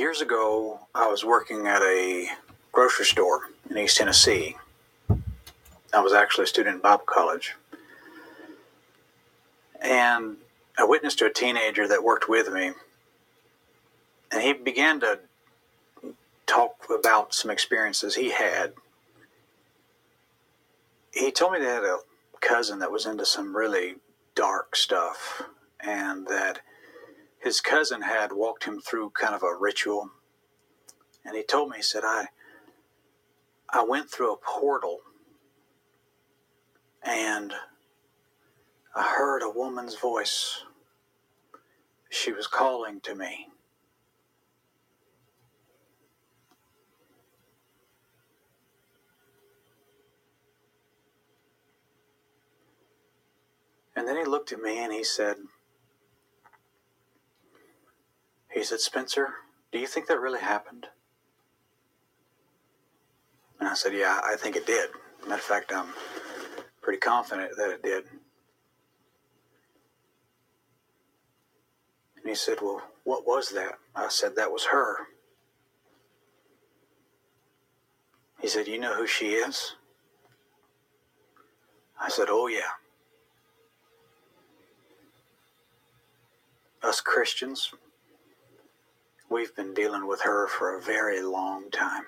years ago, I was working at a grocery store in East Tennessee. I was actually a student in Bible college. And I witnessed to a teenager that worked with me. And he began to talk about some experiences he had. He told me he had a cousin that was into some really dark stuff and that his cousin had walked him through kind of a ritual. And he told me, he said, I I went through a portal and I heard a woman's voice. She was calling to me. And then he looked at me and he said, he said, Spencer, do you think that really happened? And I said, Yeah, I think it did. Matter of fact, I'm pretty confident that it did. And he said, Well, what was that? I said, That was her. He said, You know who she is? I said, Oh, yeah. Us Christians, we've been dealing with her for a very long time.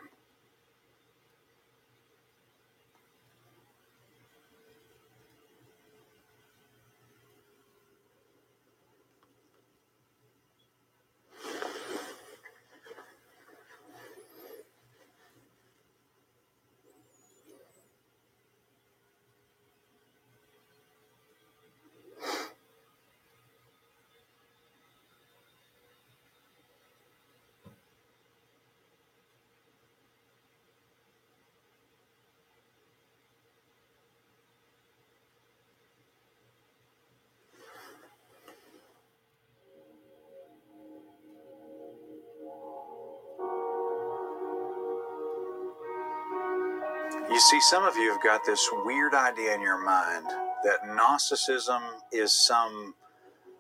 See, some of you have got this weird idea in your mind that Gnosticism is some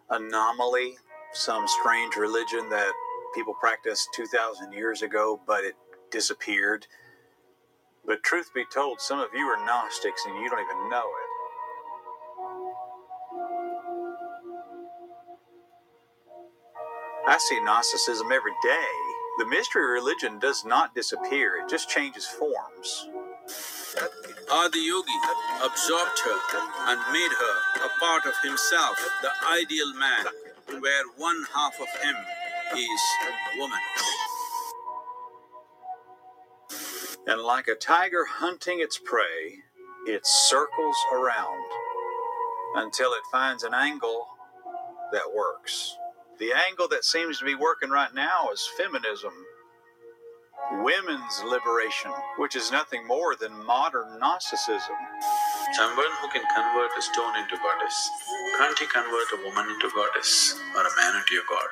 anomaly, some strange religion that people practiced 2,000 years ago, but it disappeared. But truth be told, some of you are Gnostics and you don't even know it. I see Gnosticism every day. The mystery religion does not disappear, it just changes forms. Adiyogi absorbed her and made her a part of himself, the ideal man, where one half of him is woman. And like a tiger hunting its prey, it circles around until it finds an angle that works. The angle that seems to be working right now is feminism, women's liberation, which is nothing more than modern Gnosticism. Someone who can convert a stone into goddess. Can't he convert a woman into goddess or a man into a god?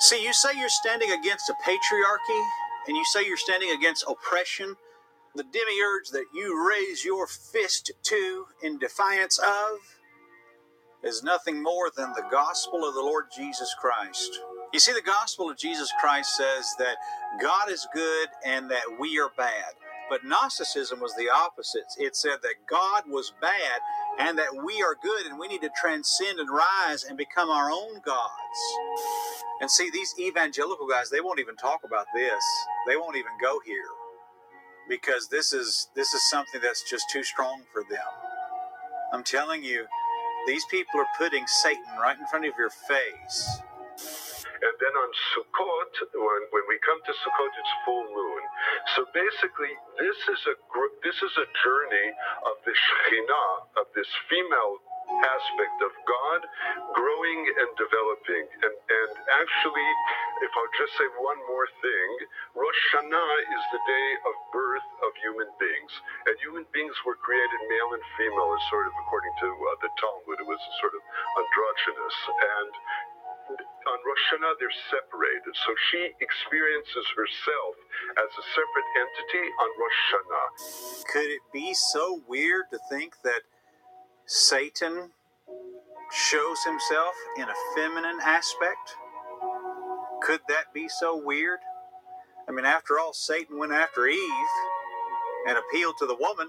See, you say you're standing against a patriarchy, and you say you're standing against oppression, the demiurge that you raise your fist to in defiance of is nothing more than the gospel of the Lord Jesus Christ. You see, the gospel of Jesus Christ says that God is good and that we are bad. But Gnosticism was the opposite. It said that God was bad and that we are good and we need to transcend and rise and become our own gods. And see, these evangelical guys, they won't even talk about this. They won't even go here because this is this is something that's just too strong for them. I'm telling you, these people are putting Satan right in front of your face. And then on Sukkot, when, when we come to Sukkot, it's full moon. So basically, this is a gr- this is a journey of the Shekhinah, of this female aspect of God growing and developing. And, and actually, if I'll just say one more thing, Rosh Hashanah is the day of birth of human beings. And human beings were created male and female, as sort of according to uh, the Talmud, it was sort of androgynous. And on Rosh Hashanah they're separated. So she experiences herself as a separate entity on Rosh Hashanah. Could it be so weird to think that Satan shows himself in a feminine aspect? Could that be so weird? I mean, after all, Satan went after Eve and appealed to the woman.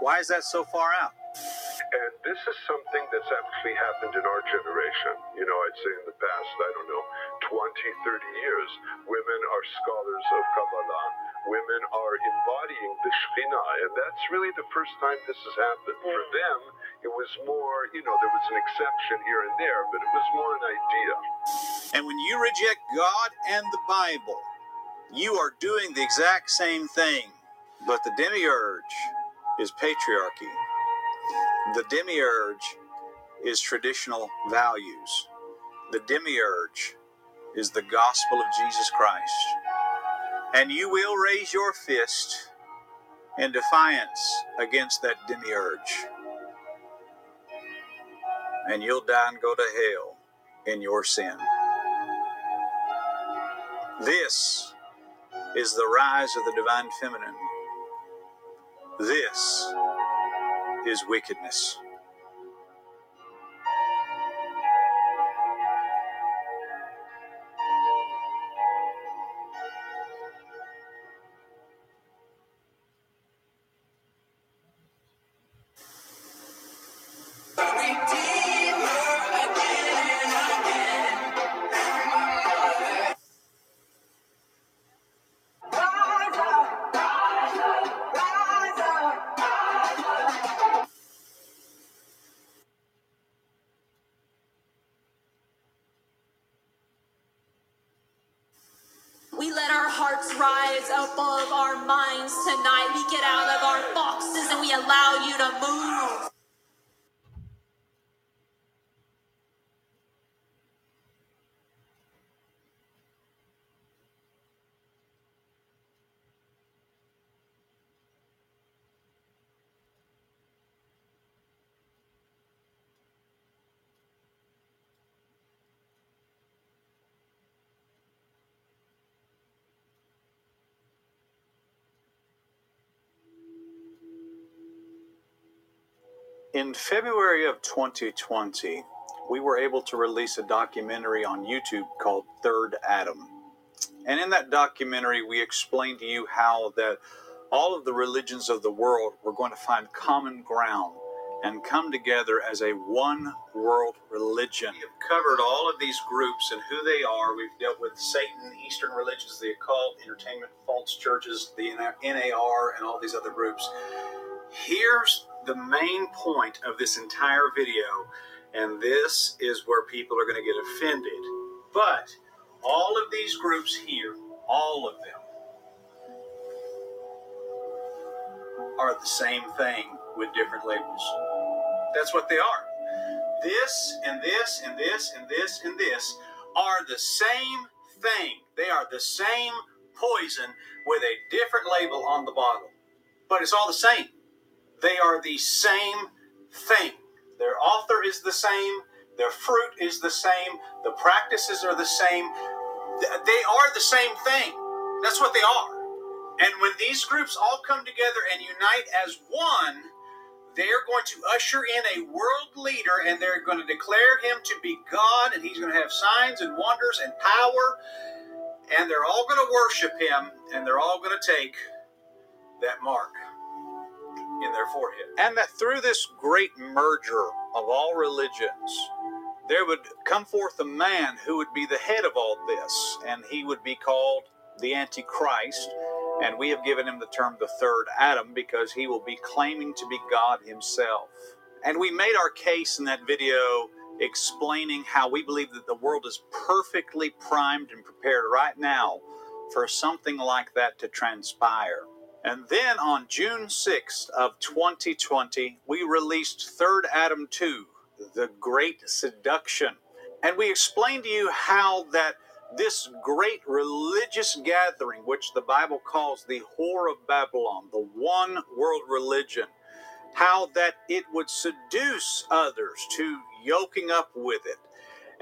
Why is that so far out? And this is something that's actually happened in our generation. You know, I'd say in the past, I don't know, 20, 30 years, women are scholars of Kabbalah. Women are embodying the Shekhinah. And that's really the first time this has happened. For them, it was more, you know, there was an exception here and there, but it was more an idea. And when you reject God and the Bible, you are doing the exact same thing. But the demiurge is patriarchy. The demiurge is traditional values. The demiurge is the gospel of Jesus Christ. And you will raise your fist in defiance against that demiurge. And you'll die and go to hell in your sin. This is the rise of the divine feminine. This is wickedness. You to move. In February of 2020, we were able to release a documentary on YouTube called Third Adam. And in that documentary, we explained to you how that all of the religions of the world were going to find common ground and come together as a one world religion. We have covered all of these groups and who they are. We've dealt with Satan, Eastern religions, the occult, entertainment, false churches, the NAR, and all these other groups. Here's the main point of this entire video, and this is where people are going to get offended. But all of these groups here, all of them, are the same thing with different labels. That's what they are. This and this and this and this and this are the same thing. They are the same poison with a different label on the bottle. But it's all the same. They are the same thing. Their author is the same, their fruit is the same, the practices are the same. They are the same thing. That's what they are. And when these groups all come together and unite as one, they're going to usher in a world leader and they're going to declare him to be God and he's going to have signs and wonders and power. And they're all going to worship him and they're all going to take that mark in their forehead. And that through this great merger of all religions, there would come forth a man who would be the head of all this, and he would be called the Antichrist. And we have given him the term the third Adam because he will be claiming to be God himself. And we made our case in that video explaining how we believe that the world is perfectly primed and prepared right now for something like that to transpire. And then on June 6th of 2020, we released Third Adam 2, The Great Seduction. And we explained to you how that this great religious gathering, which the Bible calls the Whore of Babylon, the one world religion, how that it would seduce others to yoking up with it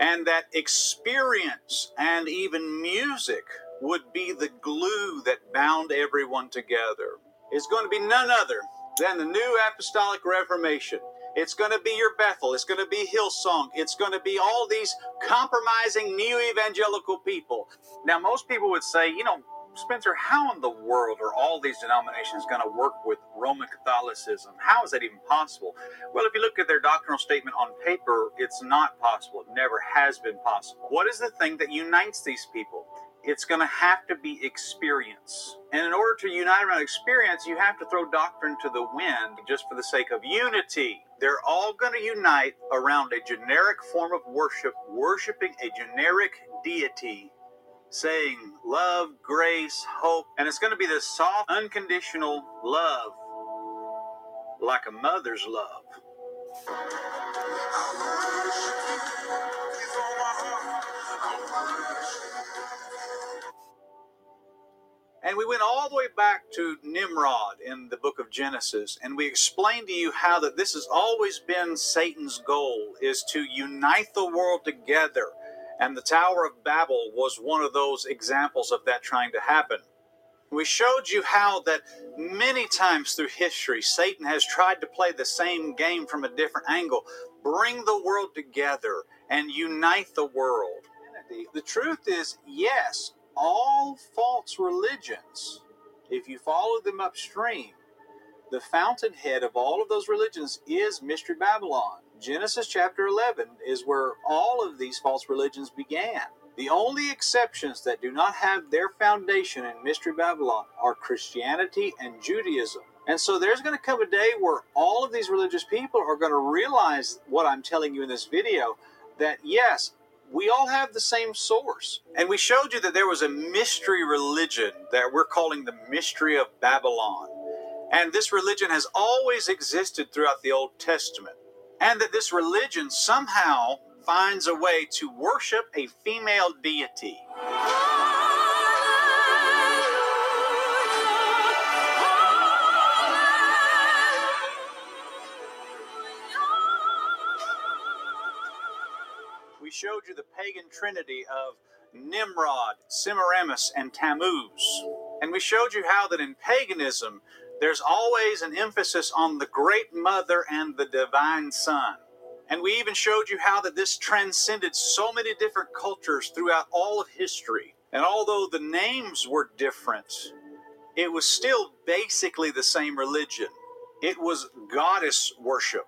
and that experience and even music would be the glue that bound everyone together. It's going to be none other than the New Apostolic Reformation. It's going to be your Bethel. It's going to be Hillsong. It's going to be all these compromising new evangelical people. Now, most people would say, you know, Spencer, how in the world are all these denominations going to work with Roman Catholicism? How is that even possible? Well, if you look at their doctrinal statement on paper, it's not possible. It never has been possible. What is the thing that unites these people? It's going to have to be experience. And in order to unite around experience, you have to throw doctrine to the wind just for the sake of unity. They're all going to unite around a generic form of worship, worshiping a generic deity saying love, grace, hope, and it's going to be this soft, unconditional love, like a mother's love. And we went all the way back to Nimrod in the book of Genesis, and we explained to you how that this has always been Satan's goal is to unite the world together and the Tower of Babel was one of those examples of that trying to happen. We showed you how that many times through history, Satan has tried to play the same game from a different angle, bring the world together and unite the world. The truth is, yes, all false religions, if you follow them upstream, the fountainhead of all of those religions is Mystery Babylon. Genesis chapter 11 is where all of these false religions began. The only exceptions that do not have their foundation in Mystery Babylon are Christianity and Judaism. And so there's going to come a day where all of these religious people are going to realize what I'm telling you in this video that yes, we all have the same source. And we showed you that there was a mystery religion that we're calling the mystery of Babylon. And this religion has always existed throughout the Old Testament and that this religion somehow finds a way to worship a female deity. Showed you the pagan trinity of Nimrod, Semiramis, and Tammuz. And we showed you how that in paganism, there's always an emphasis on the great mother and the divine son. And we even showed you how that this transcended so many different cultures throughout all of history. And although the names were different, it was still basically the same religion. It was goddess worship.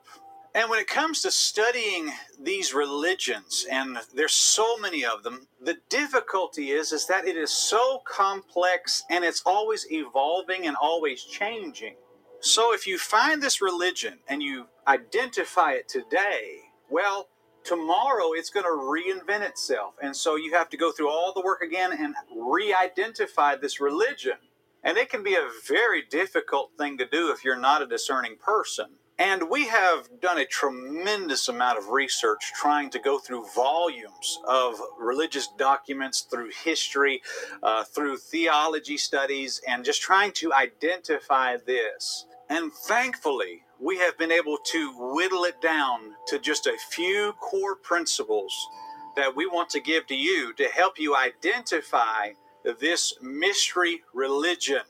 And when it comes to studying these religions, and there's so many of them, the difficulty is is that it is so complex and it's always evolving and always changing. So if you find this religion and you identify it today, well, tomorrow it's going to reinvent itself. And so you have to go through all the work again and re-identify this religion. And it can be a very difficult thing to do if you're not a discerning person. And we have done a tremendous amount of research trying to go through volumes of religious documents, through history, uh, through theology studies, and just trying to identify this. And thankfully, we have been able to whittle it down to just a few core principles that we want to give to you to help you identify this mystery religion.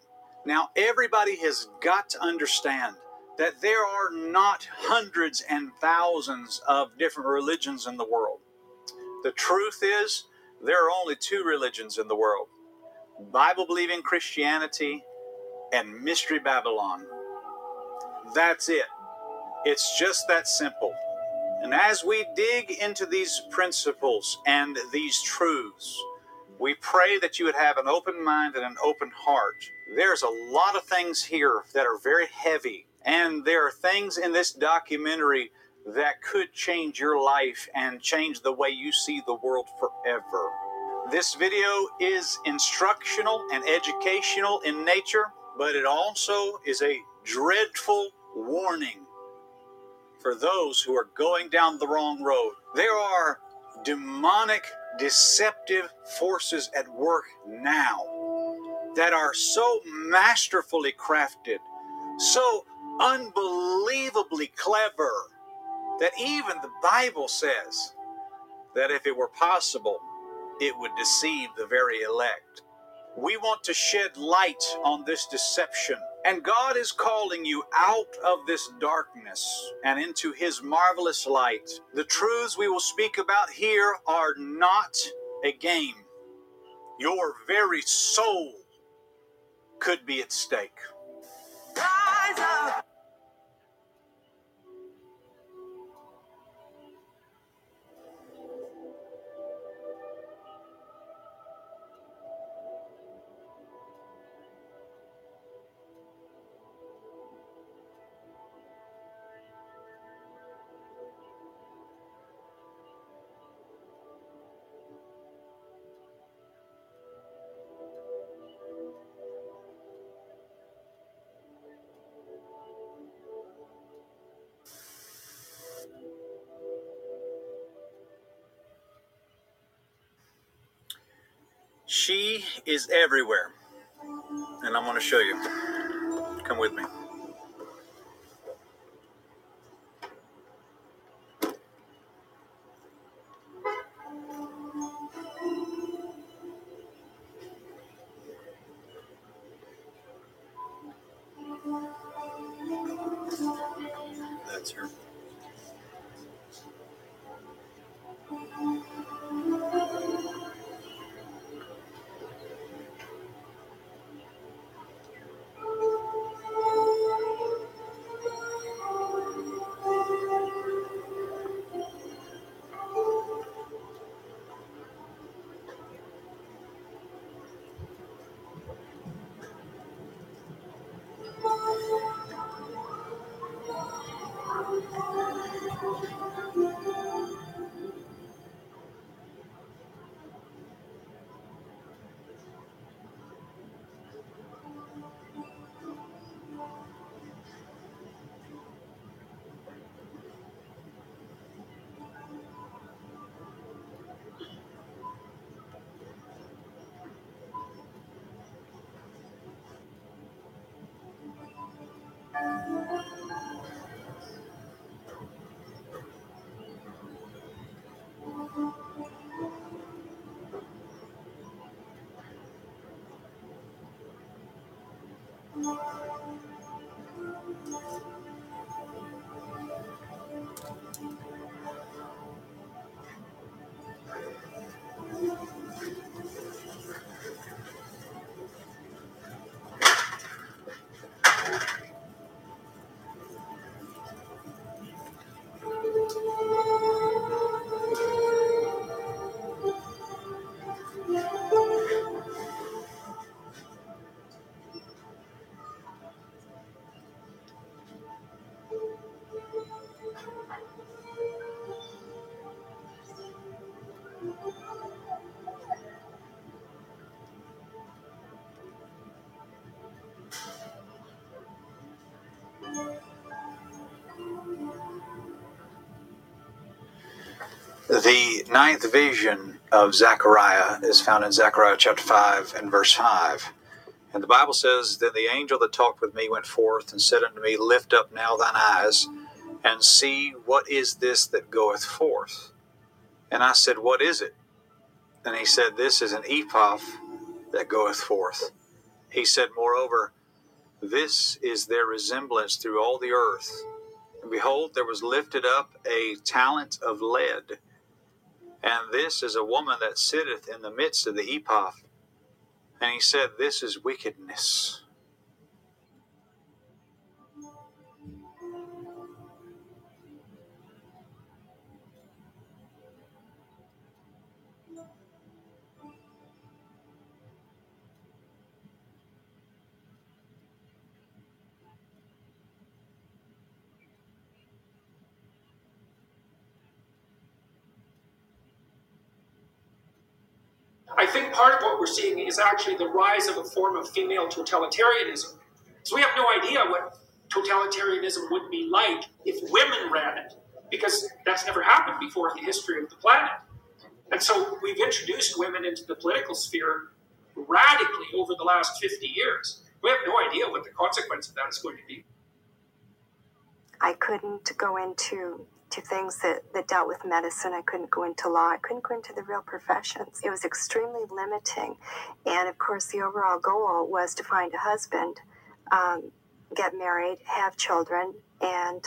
Now, everybody has got to understand that there are not hundreds and thousands of different religions in the world. The truth is, there are only two religions in the world Bible believing Christianity and Mystery Babylon. That's it. It's just that simple. And as we dig into these principles and these truths, we pray that you would have an open mind and an open heart. There's a lot of things here that are very heavy and there are things in this documentary that could change your life and change the way you see the world forever. This video is instructional and educational in nature, but it also is a dreadful warning for those who are going down the wrong road. There are demonic, deceptive forces at work now that are so masterfully crafted, so unbelievably clever that even the Bible says that if it were possible, it would deceive the very elect. We want to shed light on this deception. And God is calling you out of this darkness and into His marvelous light. The truths we will speak about here are not a game. Your very soul could be at stake. Rise up. Is everywhere. And I'm going to show you. Come with me. The ninth vision of Zechariah is found in Zechariah chapter 5 and verse 5. And the Bible says, Then the angel that talked with me went forth and said unto me, Lift up now thine eyes, and see what is this that goeth forth. And I said, What is it? And he said, This is an ephah that goeth forth. He said, Moreover, this is their resemblance through all the earth. And behold, there was lifted up a talent of lead and this is a woman that sitteth in the midst of the ephah. And he said, This is wickedness. We're seeing is actually the rise of a form of female totalitarianism. So we have no idea what totalitarianism would be like if women ran it, because that's never happened before in the history of the planet. And so we've introduced women into the political sphere radically over the last 50 years. We have no idea what the consequence of that is going to be. I couldn't go into to things that, that dealt with medicine. I couldn't go into law. I couldn't go into the real professions. It was extremely limiting. And of course, the overall goal was to find a husband, um, get married, have children, and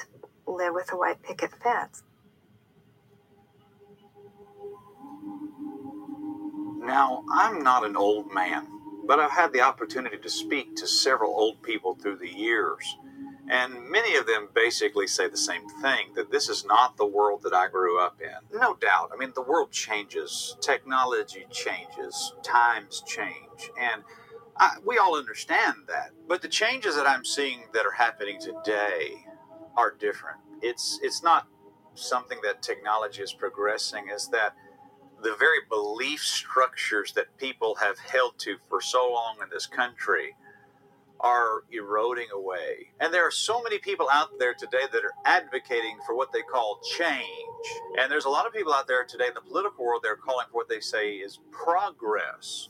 live with a white picket fence. Now, I'm not an old man, but I've had the opportunity to speak to several old people through the years. And many of them basically say the same thing that this is not the world that I grew up in. No doubt. I mean, the world changes, technology changes, times change, and I, we all understand that. But the changes that I'm seeing that are happening today are different. It's it's not something that technology is progressing. Is that the very belief structures that people have held to for so long in this country are eroding away. And there are so many people out there today that are advocating for what they call change. And there's a lot of people out there today in the political world that are calling for what they say is progress.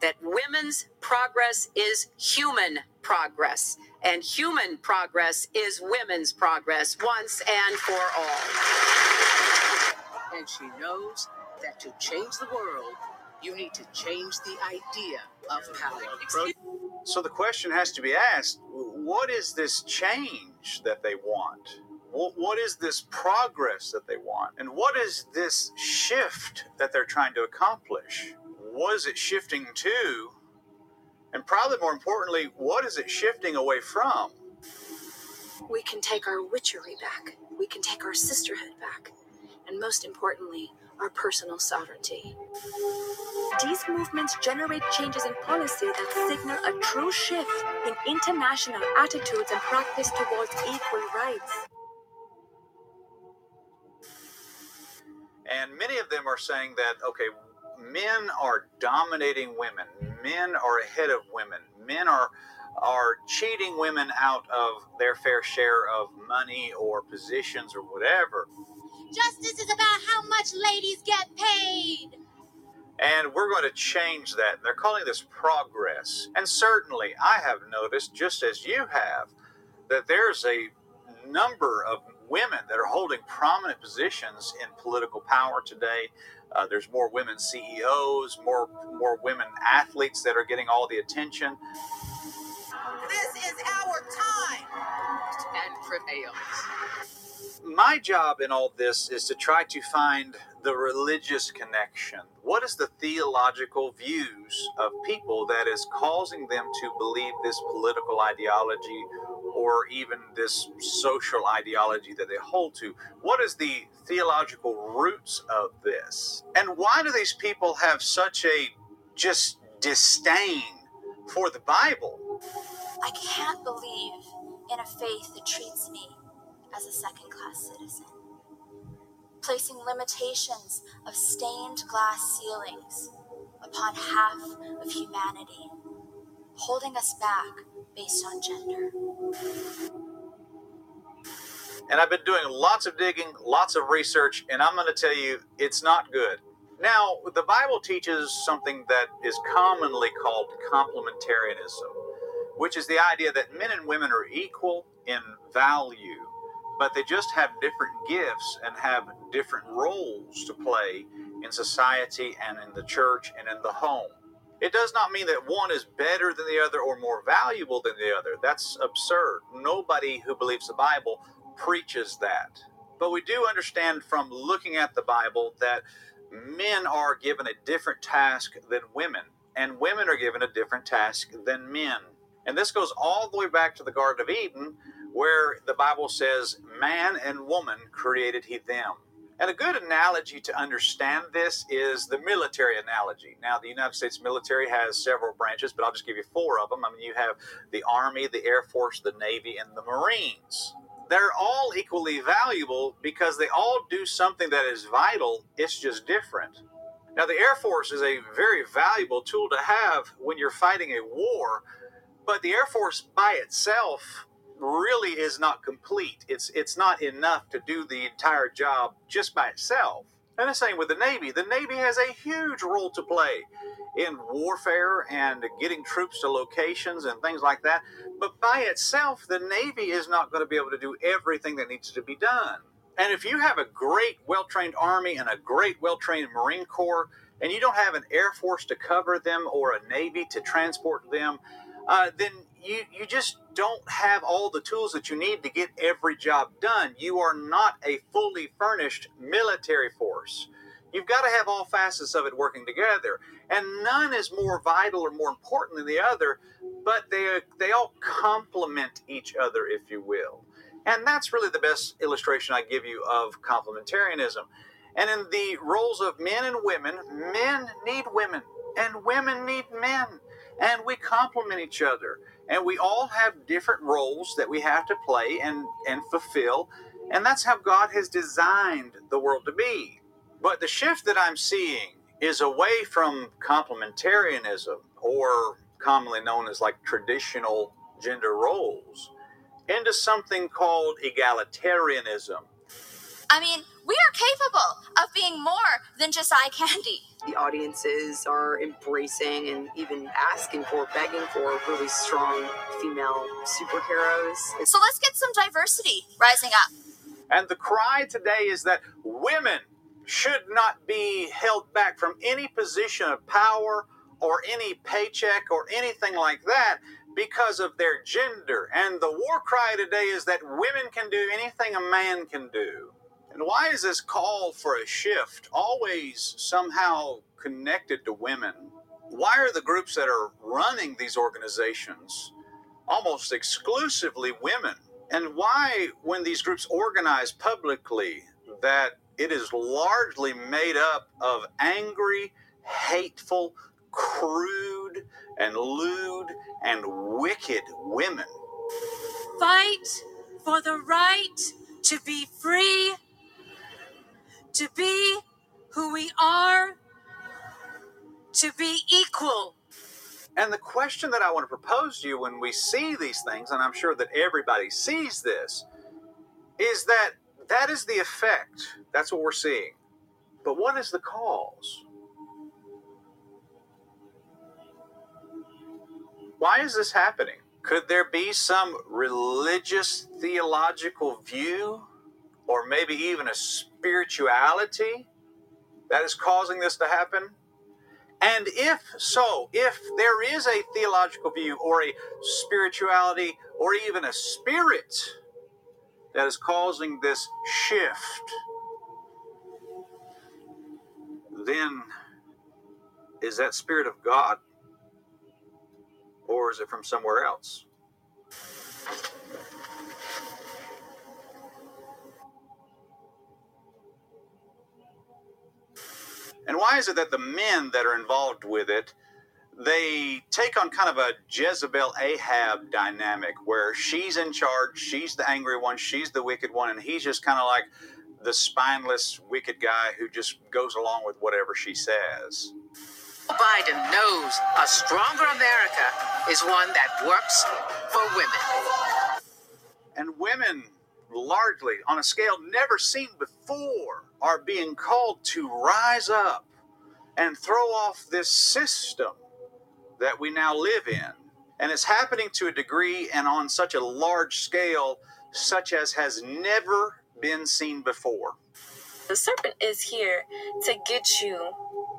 That women's progress is human progress, and human progress is women's progress once and for all. And she knows that to change the world, you need to change the idea of power. So the question has to be asked what is this change that they want? What is this progress that they want? And what is this shift that they're trying to accomplish? What is it shifting to? And probably more importantly, what is it shifting away from? We can take our witchery back. We can take our sisterhood back. And most importantly, our personal sovereignty. These movements generate changes in policy that signal a true shift in international attitudes and practice towards equal rights. And many of them are saying that, okay, men are dominating women, men are ahead of women, men are are cheating women out of their fair share of money or positions or whatever. Justice is about how much ladies get paid. And we're going to change that. They're calling this progress. And certainly, I have noticed, just as you have, that there's a number of women that are holding prominent positions in political power today. Uh, there's more women CEOs, more more women athletes that are getting all the attention. This is our time. And prevails my job in all this is to try to find the religious connection. What is the theological views of people that is causing them to believe this political ideology or even this social ideology that they hold to? What is the theological roots of this? And why do these people have such a just disdain for the Bible? I can't believe in a faith that treats me as a second class citizen, placing limitations of stained glass ceilings upon half of humanity, holding us back based on gender. And I've been doing lots of digging, lots of research, and I'm going to tell you it's not good. Now, the Bible teaches something that is commonly called complementarianism, which is the idea that men and women are equal in value but they just have different gifts and have different roles to play in society and in the church and in the home. It does not mean that one is better than the other or more valuable than the other. That's absurd. Nobody who believes the Bible preaches that. But we do understand from looking at the Bible that men are given a different task than women, and women are given a different task than men. And this goes all the way back to the Garden of Eden, where the Bible says, Man and woman created he them. And a good analogy to understand this is the military analogy. Now, the United States military has several branches, but I'll just give you four of them. I mean, you have the Army, the Air Force, the Navy, and the Marines. They're all equally valuable because they all do something that is vital, it's just different. Now, the Air Force is a very valuable tool to have when you're fighting a war, but the Air Force by itself really is not complete. It's it's not enough to do the entire job just by itself. And the same with the Navy. The Navy has a huge role to play in warfare and getting troops to locations and things like that. But by itself, the Navy is not going to be able to do everything that needs to be done. And if you have a great, well trained Army and a great, well trained Marine Corps, and you don't have an Air Force to cover them or a Navy to transport them, uh, then you, you just don't have all the tools that you need to get every job done. You are not a fully furnished military force. You've got to have all facets of it working together. And none is more vital or more important than the other, but they, they all complement each other, if you will. And that's really the best illustration I give you of complementarianism. And in the roles of men and women, men need women, and women need men, and we complement each other. And we all have different roles that we have to play and, and fulfill. And that's how God has designed the world to be. But the shift that I'm seeing is away from complementarianism, or commonly known as like traditional gender roles, into something called egalitarianism. I mean, we are capable of being more than just eye candy. The audiences are embracing and even asking for, begging for really strong female superheroes. So let's get some diversity rising up. And the cry today is that women should not be held back from any position of power or any paycheck or anything like that because of their gender. And the war cry today is that women can do anything a man can do. And why is this call for a shift always somehow connected to women? Why are the groups that are running these organizations almost exclusively women? And why, when these groups organize publicly, that it is largely made up of angry, hateful, crude, and lewd and wicked women? Fight for the right to be free to be who we are, to be equal. And the question that I want to propose to you when we see these things, and I'm sure that everybody sees this, is that that is the effect. That's what we're seeing. But what is the cause? Why is this happening? Could there be some religious theological view or maybe even a spirituality that is causing this to happen? And if so, if there is a theological view or a spirituality or even a spirit that is causing this shift, then is that spirit of God or is it from somewhere else? And why is it that the men that are involved with it, they take on kind of a Jezebel Ahab dynamic where she's in charge, she's the angry one, she's the wicked one, and he's just kind of like the spineless, wicked guy who just goes along with whatever she says. Biden knows a stronger America is one that works for women. And women, largely on a scale never seen before, are being called to rise up and throw off this system that we now live in. And it's happening to a degree and on such a large scale, such as has never been seen before. The serpent is here to get you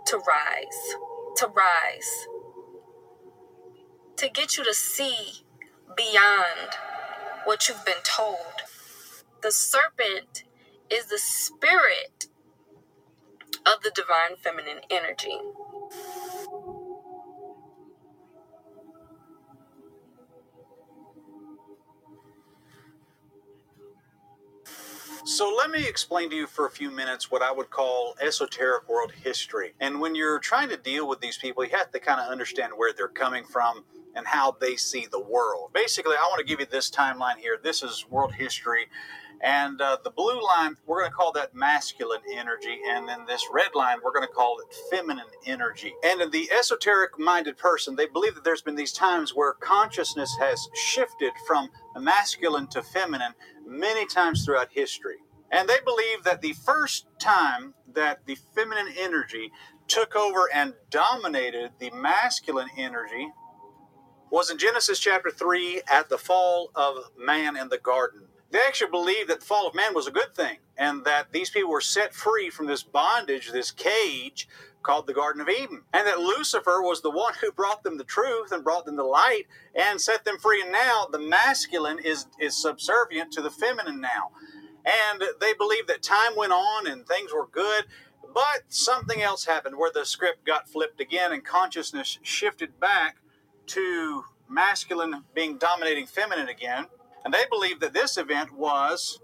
to rise, to rise, to get you to see beyond what you've been told. The serpent is the spirit of the divine feminine energy. So let me explain to you for a few minutes what I would call esoteric world history. And when you're trying to deal with these people, you have to kind of understand where they're coming from and how they see the world. Basically, I want to give you this timeline here. This is world history and uh, the blue line, we're going to call that masculine energy. And then this red line, we're going to call it feminine energy. And in the esoteric minded person, they believe that there's been these times where consciousness has shifted from masculine to feminine many times throughout history. And they believe that the first time that the feminine energy took over and dominated the masculine energy was in Genesis chapter 3 at the fall of man in the garden they actually believed that the fall of man was a good thing and that these people were set free from this bondage, this cage called the Garden of Eden, and that Lucifer was the one who brought them the truth and brought them the light and set them free. And now the masculine is is subservient to the feminine now, and they believe that time went on and things were good. But something else happened where the script got flipped again and consciousness shifted back to masculine being dominating feminine again. And they believe that this event was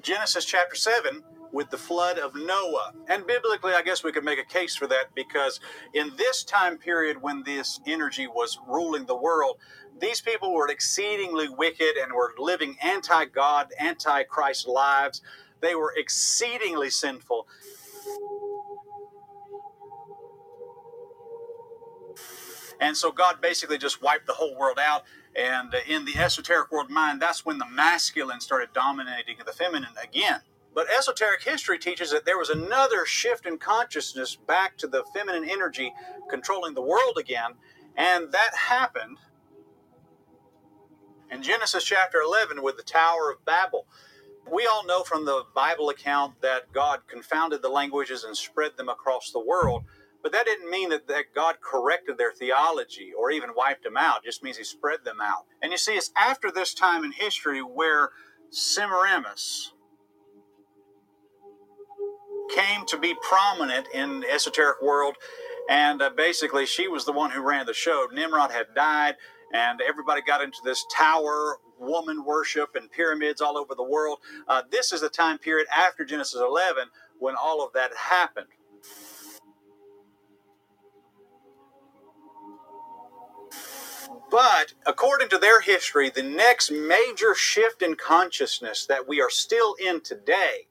Genesis chapter 7 with the flood of Noah. And biblically, I guess we could make a case for that because in this time period when this energy was ruling the world, these people were exceedingly wicked and were living anti God, anti Christ lives. They were exceedingly sinful. And so God basically just wiped the whole world out. And in the esoteric world mind, that's when the masculine started dominating the feminine again. But esoteric history teaches that there was another shift in consciousness back to the feminine energy controlling the world again. And that happened in Genesis chapter 11 with the Tower of Babel. We all know from the Bible account that God confounded the languages and spread them across the world. But that didn't mean that, that God corrected their theology or even wiped them out. It just means he spread them out. And you see, it's after this time in history where Semiramis came to be prominent in the esoteric world. And uh, basically, she was the one who ran the show. Nimrod had died, and everybody got into this tower woman worship and pyramids all over the world. Uh, this is the time period after Genesis 11 when all of that happened. But according to their history, the next major shift in consciousness that we are still in today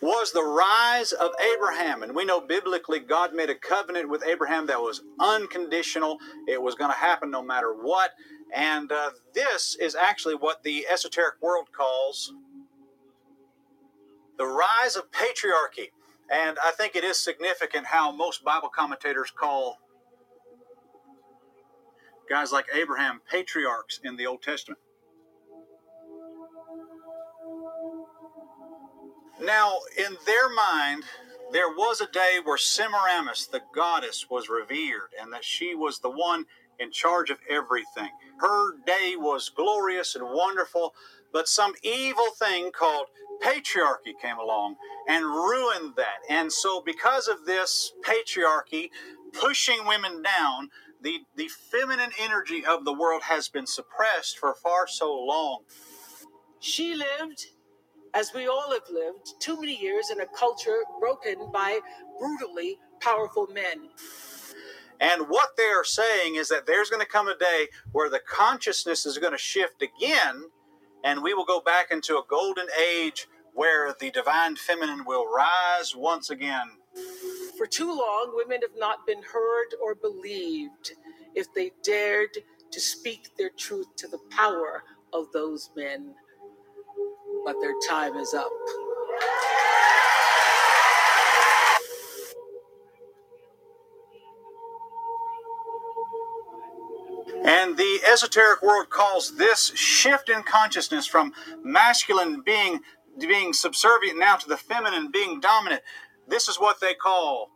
was the rise of Abraham. And we know biblically God made a covenant with Abraham that was unconditional, it was going to happen no matter what. And uh, this is actually what the esoteric world calls the rise of patriarchy. And I think it is significant how most Bible commentators call guys like Abraham patriarchs in the Old Testament. Now, in their mind, there was a day where Semiramis, the goddess, was revered and that she was the one in charge of everything. Her day was glorious and wonderful, but some evil thing called patriarchy came along and ruined that. And so, because of this patriarchy pushing women down, the, the feminine energy of the world has been suppressed for far so long. She lived, as we all have lived, too many years in a culture broken by brutally powerful men. And what they are saying is that there's going to come a day where the consciousness is going to shift again, and we will go back into a golden age where the divine feminine will rise once again. For too long, women have not been heard or believed if they dared to speak their truth to the power of those men. But their time is up. And the esoteric world calls this shift in consciousness from masculine being being subservient now to the feminine being dominant. This is what they call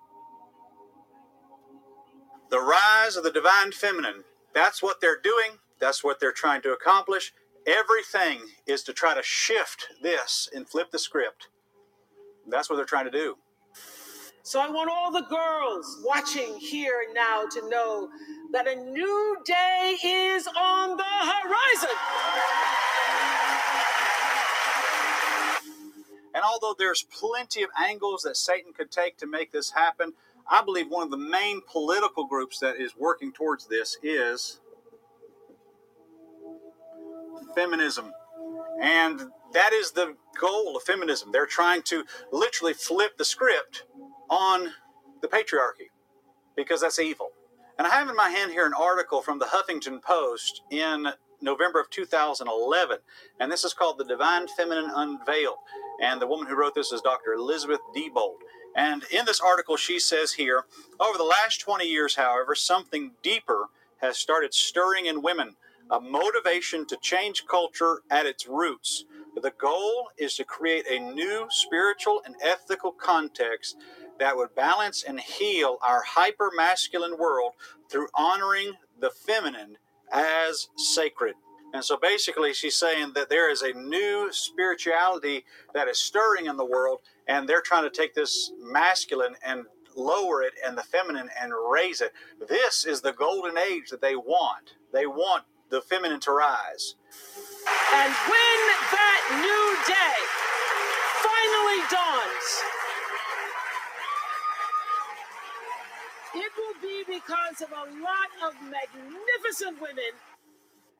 the rise of the divine feminine. That's what they're doing. That's what they're trying to accomplish. Everything is to try to shift this and flip the script. That's what they're trying to do. So I want all the girls watching here and now to know that a new day is on the horizon. And although there's plenty of angles that Satan could take to make this happen, I believe one of the main political groups that is working towards this is feminism. And that is the goal of feminism. They're trying to literally flip the script on the patriarchy because that's evil. And I have in my hand here an article from the Huffington Post in November of 2011, and this is called The Divine Feminine Unveiled. And the woman who wrote this is Dr. Elizabeth Debold. And in this article, she says here over the last 20 years, however, something deeper has started stirring in women. a motivation to change culture at its roots. The goal is to create a new spiritual and ethical context that would balance and heal our hyper masculine world through honoring the feminine as sacred. And so basically, she's saying that there is a new spirituality that is stirring in the world, and they're trying to take this masculine and lower it and the feminine and raise it. This is the golden age that they want. They want the feminine to rise. And when that new day finally dawns, it will be because of a lot of magnificent women.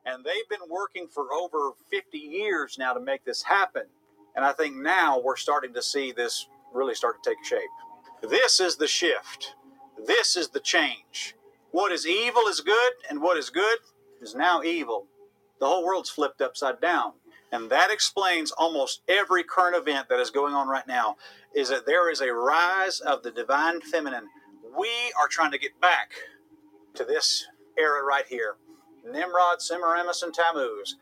And they've been working for over 50 years now to make this happen. And I think now we're starting to see this really start to take shape. This is the shift. This is the change. What is evil is good, and what is good is now evil. The whole world's flipped upside down. And that explains almost every current event that is going on right now is that there is a rise of the divine feminine. We are trying to get back to this era right here. Nimrod, Semiramis, and Tammuz,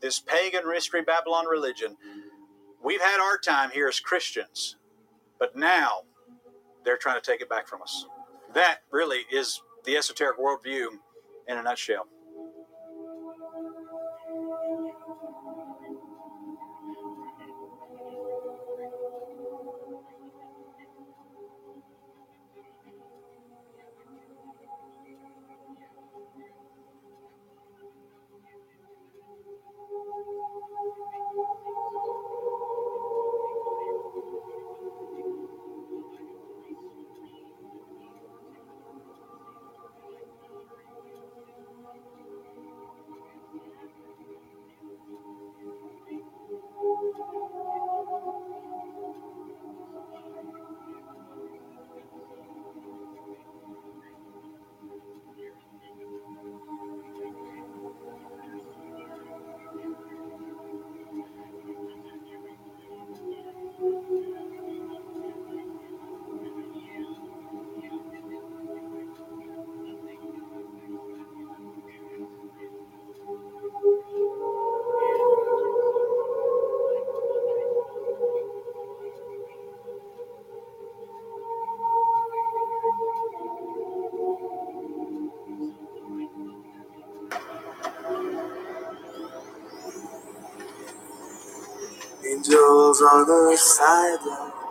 this pagan mystery Babylon religion. We've had our time here as Christians, but now they're trying to take it back from us. That really is the esoteric worldview in a nutshell. On the sideline.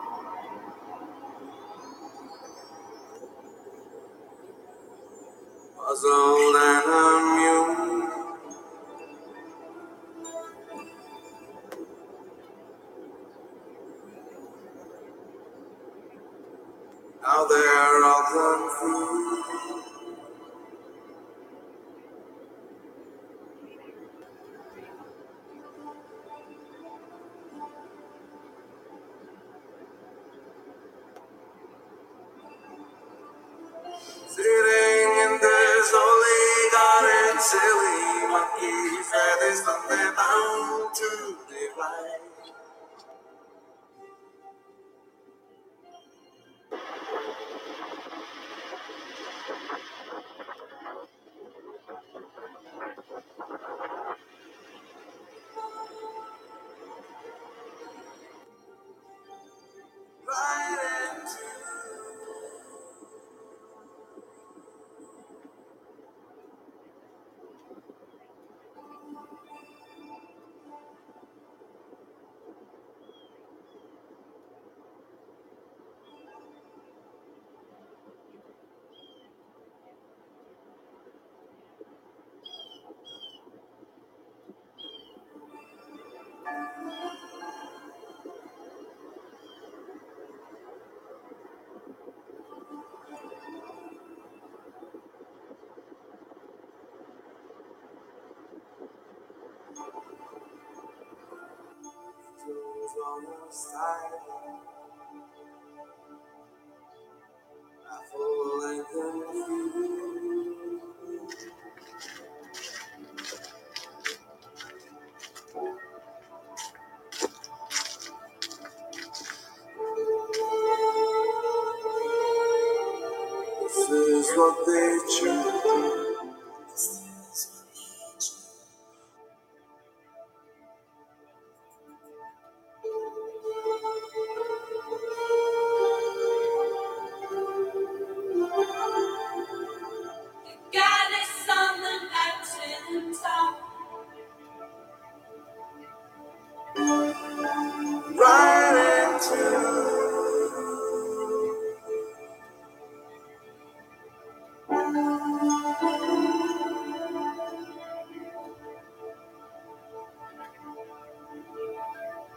Angels on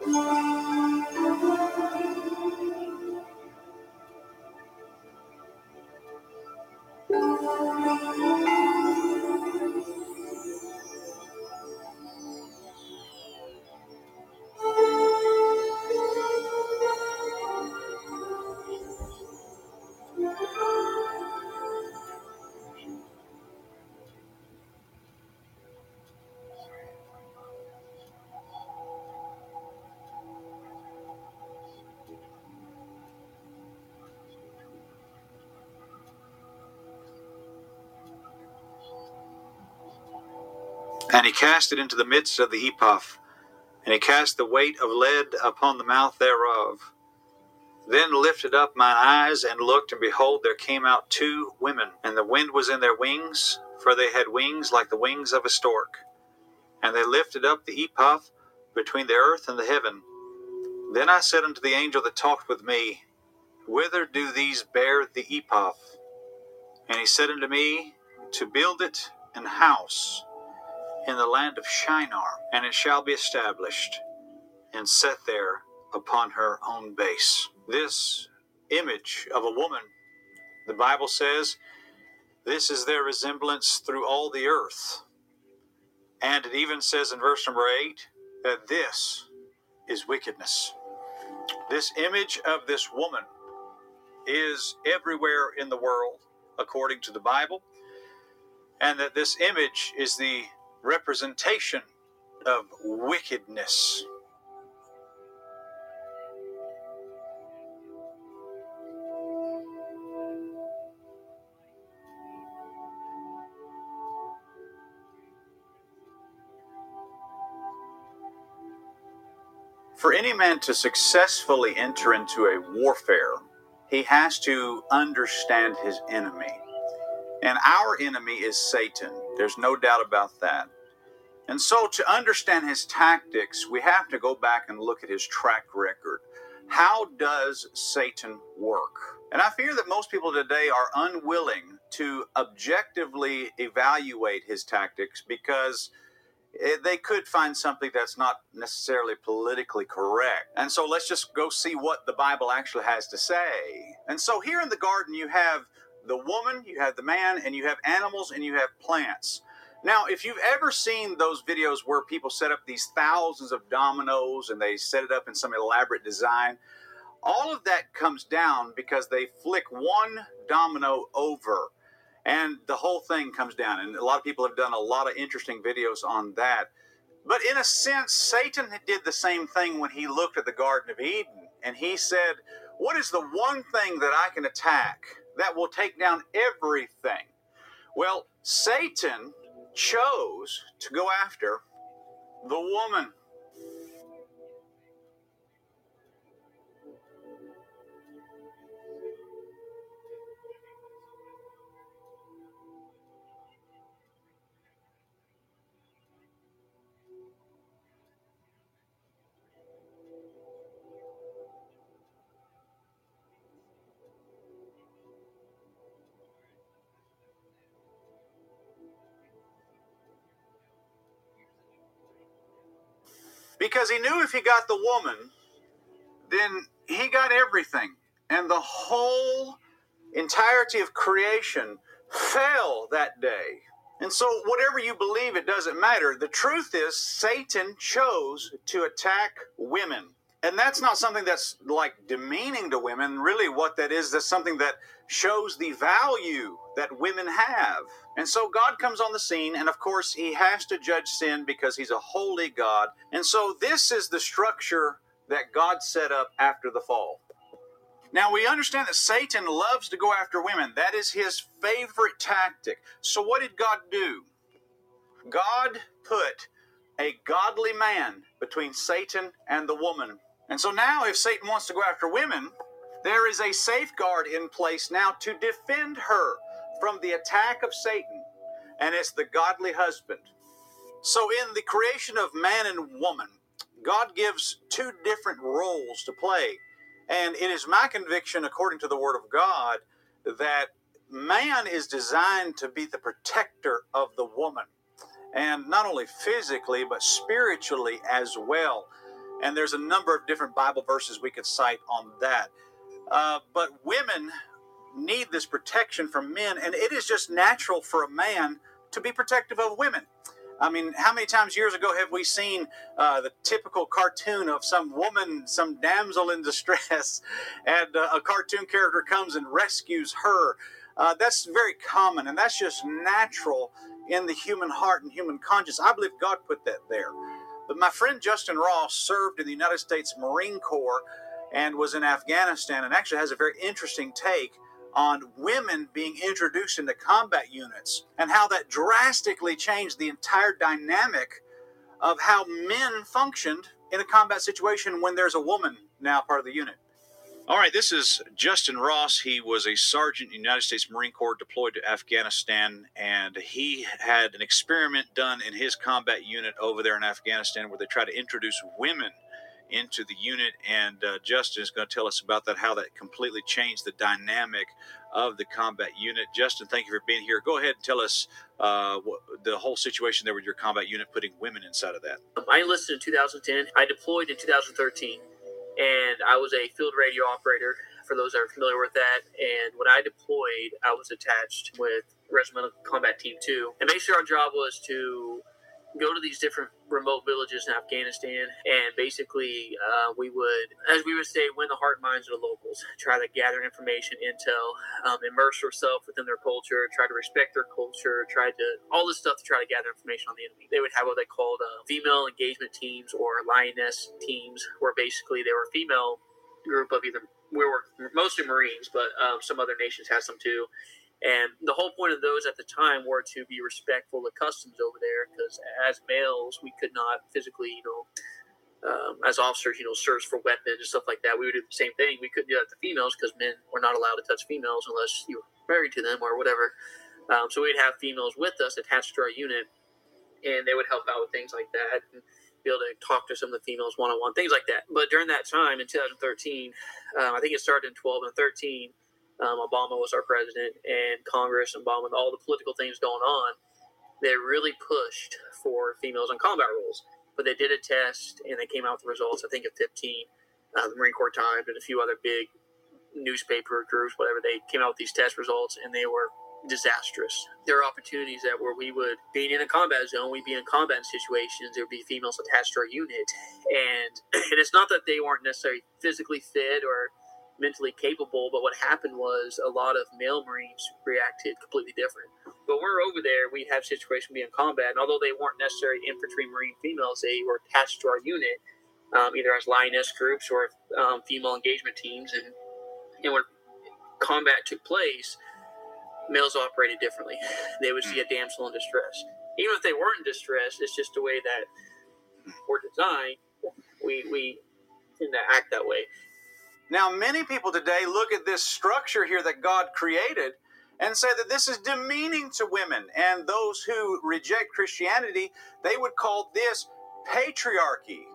Música And he cast it into the midst of the ephah, and he cast the weight of lead upon the mouth thereof. Then lifted up mine eyes and looked, and behold, there came out two women, and the wind was in their wings, for they had wings like the wings of a stork. And they lifted up the ephah between the earth and the heaven. Then I said unto the angel that talked with me, Whither do these bear the ephah? And he said unto me, To build it an house in the land of Shinar, and it shall be established and set there upon her own base. This image of a woman, the Bible says, this is their resemblance through all the earth. And it even says in verse number 8 that this is wickedness. This image of this woman is everywhere in the world, according to the Bible, and that this image is the representation of wickedness. For any man to successfully enter into a warfare, he has to understand his enemy. And our enemy is Satan. There's no doubt about that. And so, to understand his tactics, we have to go back and look at his track record. How does Satan work? And I fear that most people today are unwilling to objectively evaluate his tactics because eh, they could find something that's not necessarily politically correct. And so let's just go see what the Bible actually has to say. And so here in the garden, you have the woman, you have the man, and you have animals and you have plants. Now, if you've ever seen those videos where people set up these thousands of dominoes and they set it up in some elaborate design, all of that comes down because they flick one domino over and the whole thing comes down. And a lot of people have done a lot of interesting videos on that. But in a sense, Satan did the same thing when he looked at the Garden of Eden and he said, What is the one thing that I can attack that will take down everything? Well, Satan chose to go after the woman. Because he knew if he got the woman, then he got everything. And the whole entirety of creation fell that day. And so, whatever you believe, it doesn't matter. The truth is, Satan chose to attack women. And that's not something that's like demeaning to women. Really, what that is, that's something that shows the value that women have. And so God comes on the scene, and of course, he has to judge sin because he's a holy God. And so, this is the structure that God set up after the fall. Now, we understand that Satan loves to go after women, that is his favorite tactic. So, what did God do? God put a godly man between Satan and the woman. And so now, if Satan wants to go after women, there is a safeguard in place now to defend her from the attack of Satan, and it's the godly husband. So, in the creation of man and woman, God gives two different roles to play. And it is my conviction, according to the Word of God, that man is designed to be the protector of the woman. And not only physically, but spiritually as well. And there's a number of different Bible verses we could cite on that. Uh, but women need this protection from men, and it is just natural for a man to be protective of women. I mean, how many times years ago have we seen uh, the typical cartoon of some woman, some damsel in distress, and uh, a cartoon character comes and rescues her? Uh, that's very common, and that's just natural in the human heart and human conscience. I believe God put that there. But my friend Justin Ross served in the United States Marine Corps and was in Afghanistan, and actually has a very interesting take on women being introduced into combat units and how that drastically changed the entire dynamic of how men functioned in a combat situation when there's a woman now part of the unit. All right, this is Justin Ross. He was a sergeant in the United States Marine Corps deployed to Afghanistan, and he had an experiment done in his combat unit over there in Afghanistan where they tried to introduce women into the unit. And uh, Justin is going to tell us about that, how that completely changed the dynamic of the combat unit. Justin, thank you for being here. Go ahead and tell us uh, what, the whole situation there with your combat unit putting women inside of that. I enlisted in 2010. I deployed in 2013, and I was a field radio operator. For those that are familiar with that, and when I deployed, I was attached with Regimental Combat Team Two, and basically our job was to go to these different remote villages in Afghanistan, and basically uh, we would, as we would say, win the heart and minds of the locals, try to gather information, intel, um, immerse yourself within their culture, try to respect their culture, try to all this stuff to try to gather information on the enemy. They would have what they called uh, female engagement teams or lioness teams, where basically they were a female group of either we were mostly Marines, but um, some other nations had some too and the whole point of those at the time were to be respectful of customs over there, because as males, we could not physically, you know, um, as officers, you know, search for weapons and stuff like that. We would do the same thing. We couldn't do that to females because men were not allowed to touch females unless you were married to them or whatever. Um, so we'd have females with us attached to our unit, and they would help out with things like that and be able to talk to some of the females one on one, things like that. But during that time in 2013, um, I think it started in 12 and 13 um, Obama was our president, and Congress, and Obama, all the political things going on, they really pushed for females in combat roles. But they did a test, and they came out with the results. I think of 15, uh, the Marine Corps Times, and a few other big newspaper groups, whatever. They came out with these test results, and they were disastrous. There are opportunities that where we would be in a combat zone, we'd be in combat situations, there would be females attached to our unit, and and it's not that they weren't necessarily physically fit or mentally capable, but what happened was a lot of male Marines reacted completely different. But we're over there, we have situations be in combat, and although they weren't necessarily infantry Marine females, they were attached to our unit, um, either as lioness groups or um, female engagement teams. And, and when combat took place, males operated differently. They would see a damsel in distress. Even if they weren't in distress, it's just the way that we're designed. We, we tend to act that way. Now, many people today look at this structure here that God created and say that this is demeaning to women. And those who reject Christianity, they would call this patriarchy.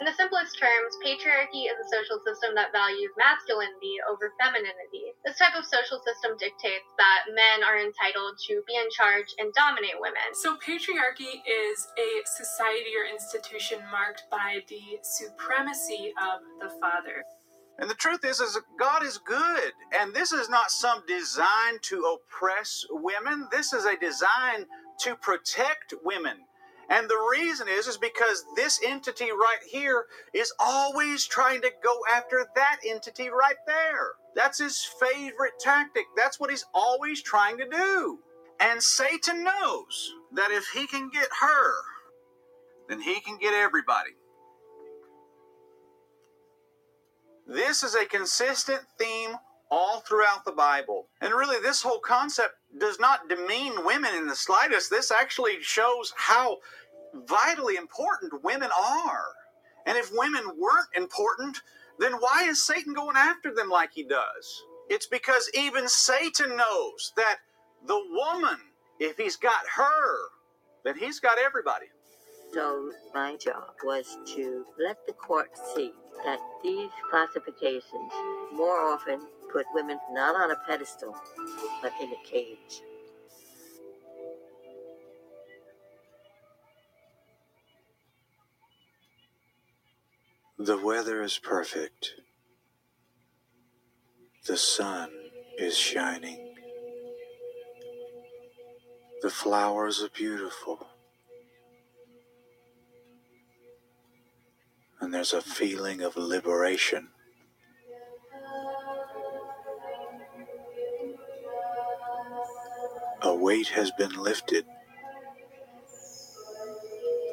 In the simplest terms, patriarchy is a social system that values masculinity over femininity. This type of social system dictates that men are entitled to be in charge and dominate women. So, patriarchy is a society or institution marked by the supremacy of the father. And the truth is, is God is good. And this is not some design to oppress women. This is a design to protect women. And the reason is, is because this entity right here is always trying to go after that entity right there. That's his favorite tactic. That's what he's always trying to do. And Satan knows that if he can get her, then he can get everybody. This is a consistent theme all throughout the Bible. And really, this whole concept does not demean women in the slightest. This actually shows how vitally important women are. And if women weren't important, then why is Satan going after them like he does? It's because even Satan knows that the woman, if he's got her, then he's got everybody. So my job was to let the court see that these classifications more often put women not on a pedestal, but in a cage. The weather is perfect. The sun is shining. The flowers are beautiful. And there's a feeling of liberation. A weight has been lifted.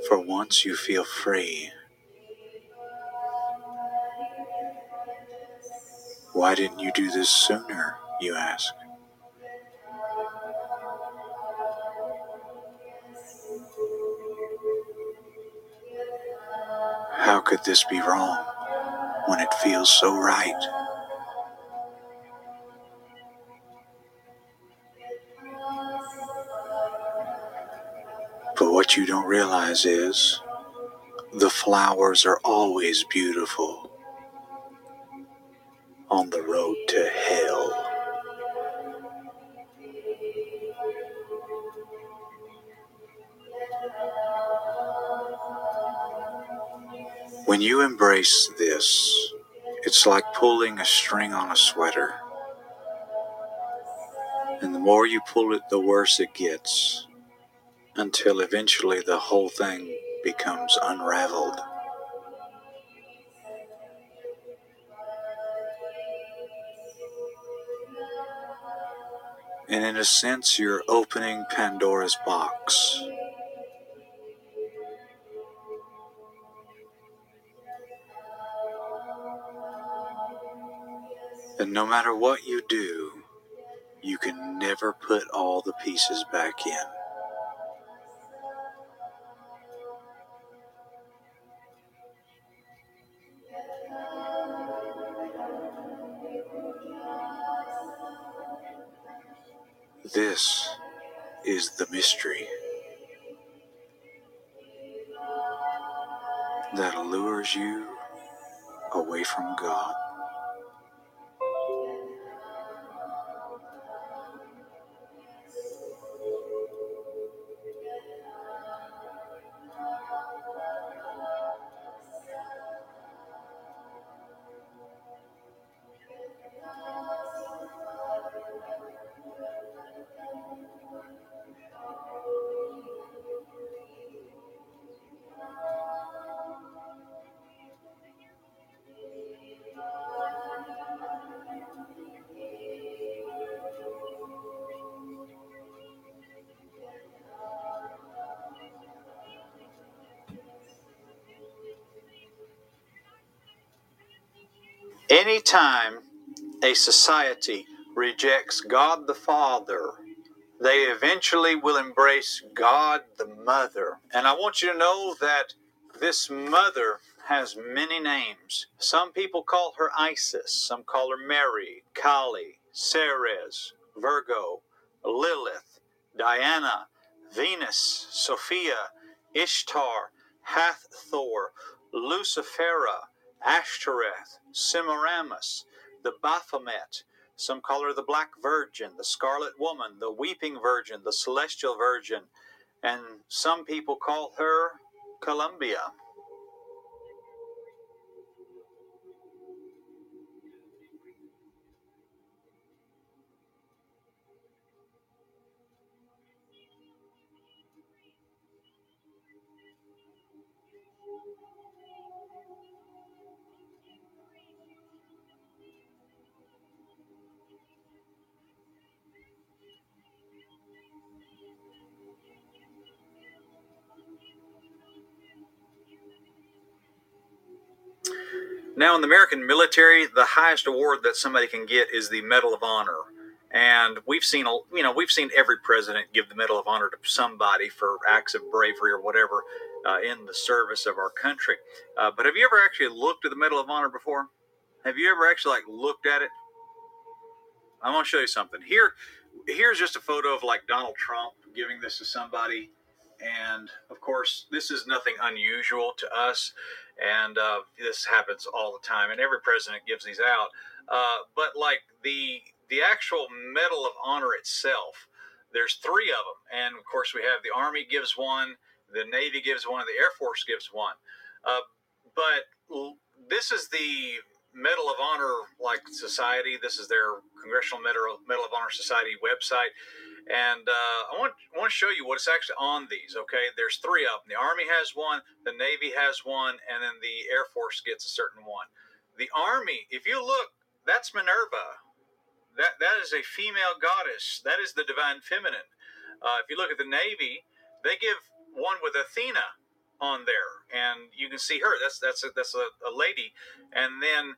For once you feel free. Why didn't you do this sooner? You ask. Could this be wrong when it feels so right? But what you don't realize is the flowers are always beautiful on the road to hell. When you embrace this, it's like pulling a string on a sweater. And the more you pull it, the worse it gets, until eventually the whole thing becomes unraveled. And in a sense, you're opening Pandora's box. No matter what you do, you can never put all the pieces back in. This is the mystery that allures you away from God. Anytime a society rejects God the Father, they eventually will embrace God the Mother. And I want you to know that this mother has many names. Some people call her Isis, some call her Mary, Kali, Ceres, Virgo, Lilith, Diana, Venus, Sophia, Ishtar, Hathor, Lucifera, Ashtoreth, Semiramis, the Baphomet. Some call her the Black Virgin, the Scarlet Woman, the Weeping Virgin, the Celestial Virgin, and some people call her Columbia. American military, the highest award that somebody can get is the Medal of Honor. And we've seen, you know, we've seen every president give the Medal of Honor to somebody for acts of bravery or whatever uh, in the service of our country. Uh, but have you ever actually looked at the Medal of Honor before? Have you ever actually like looked at it? I'm gonna show you something. Here, here's just a photo of like Donald Trump giving this to somebody, and of course, this is nothing unusual to us, and uh, this happens all the time, and every president gives these out. Uh, but like the the actual Medal of Honor itself, there's three of them, and of course, we have the Army gives one, the Navy gives one, and the Air Force gives one. Uh, but l- this is the Medal of Honor like society. This is their Congressional Medal, Medal of Honor Society website. And uh, I want, want to show you what's actually on these. Okay, there's three of them. The Army has one, the Navy has one, and then the Air Force gets a certain one. The Army, if you look, that's Minerva. That that is a female goddess. That is the divine feminine. Uh, if you look at the Navy, they give one with Athena on there, and you can see her. That's that's a, that's a, a lady. And then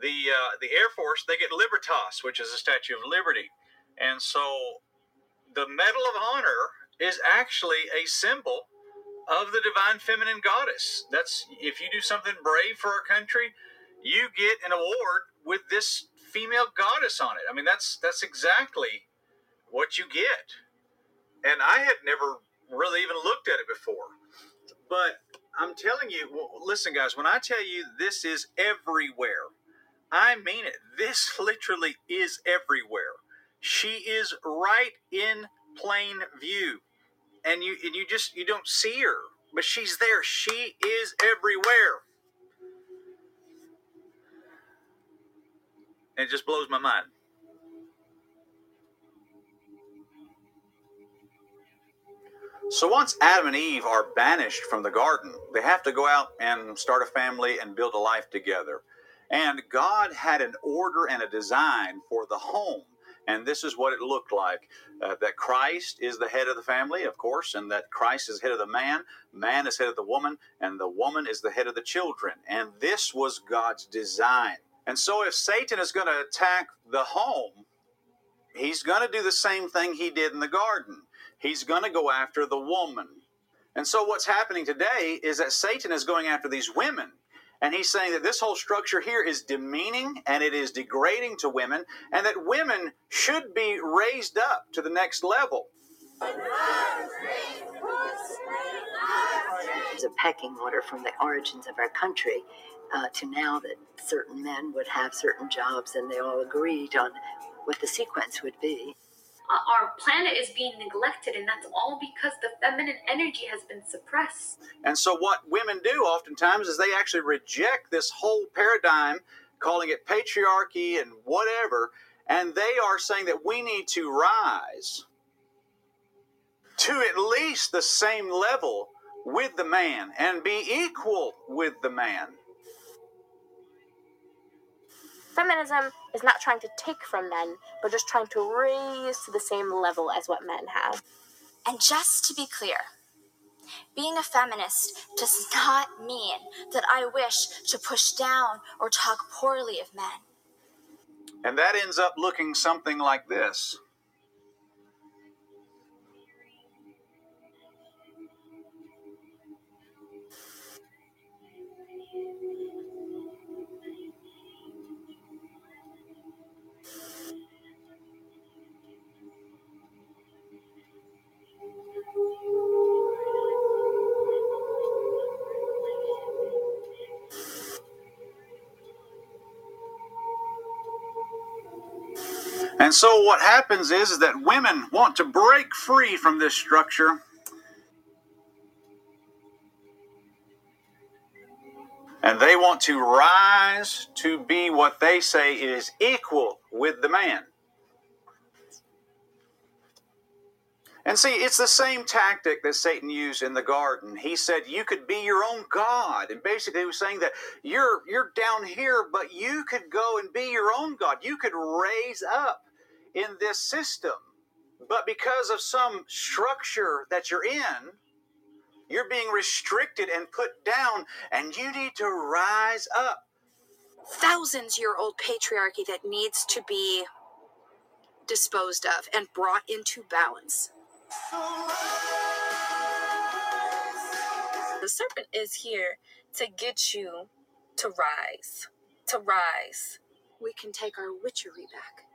the uh, the Air Force, they get Libertas, which is a Statue of Liberty. And so the Medal of Honor is actually a symbol of the divine feminine goddess. That's if you do something brave for our country, you get an award with this female goddess on it. I mean, that's that's exactly what you get. And I had never really even looked at it before. But I'm telling you, well, listen, guys, when I tell you this is everywhere, I mean it. This literally is everywhere. She is right in plain view, and you and you just you don't see her, but she's there. She is everywhere, and it just blows my mind. So once Adam and Eve are banished from the garden, they have to go out and start a family and build a life together. And God had an order and a design for the home. And this is what it looked like uh, that Christ is the head of the family, of course, and that Christ is head of the man, man is head of the woman, and the woman is the head of the children. And this was God's design. And so if Satan is going to attack the home, he's going to do the same thing he did in the garden. He's going to go after the woman. And so what's happening today is that Satan is going after these women. And he's saying that this whole structure here is demeaning and it is degrading to women, and that women should be raised up to the next level. There's a pecking order from the origins of our country uh, to now that certain men would have certain jobs, and they all agreed on what the sequence would be. Uh, our planet is being neglected, and that's all because the feminine energy has been suppressed. And so, what women do oftentimes is they actually reject this whole paradigm, calling it patriarchy and whatever, and they are saying that we need to rise to at least the same level with the man and be equal with the man. Feminism is not trying to take from men, but just trying to raise to the same level as what men have. And just to be clear, being a feminist does not mean that I wish to push down or talk poorly of men. And that ends up looking something like this. And so what happens is, is that women want to break free from this structure. And they want to rise to be what they say is equal with the man. And see, it's the same tactic that Satan used in the garden. He said you could be your own God. And basically he was saying that you're you're down here, but you could go and be your own God. You could raise up in this system. But because of some structure that you're in, you're being restricted and put down, and you need to rise up. Thousands year old patriarchy that needs to be disposed of and brought into balance. The serpent is here to get you to rise. To rise. We can take our witchery back.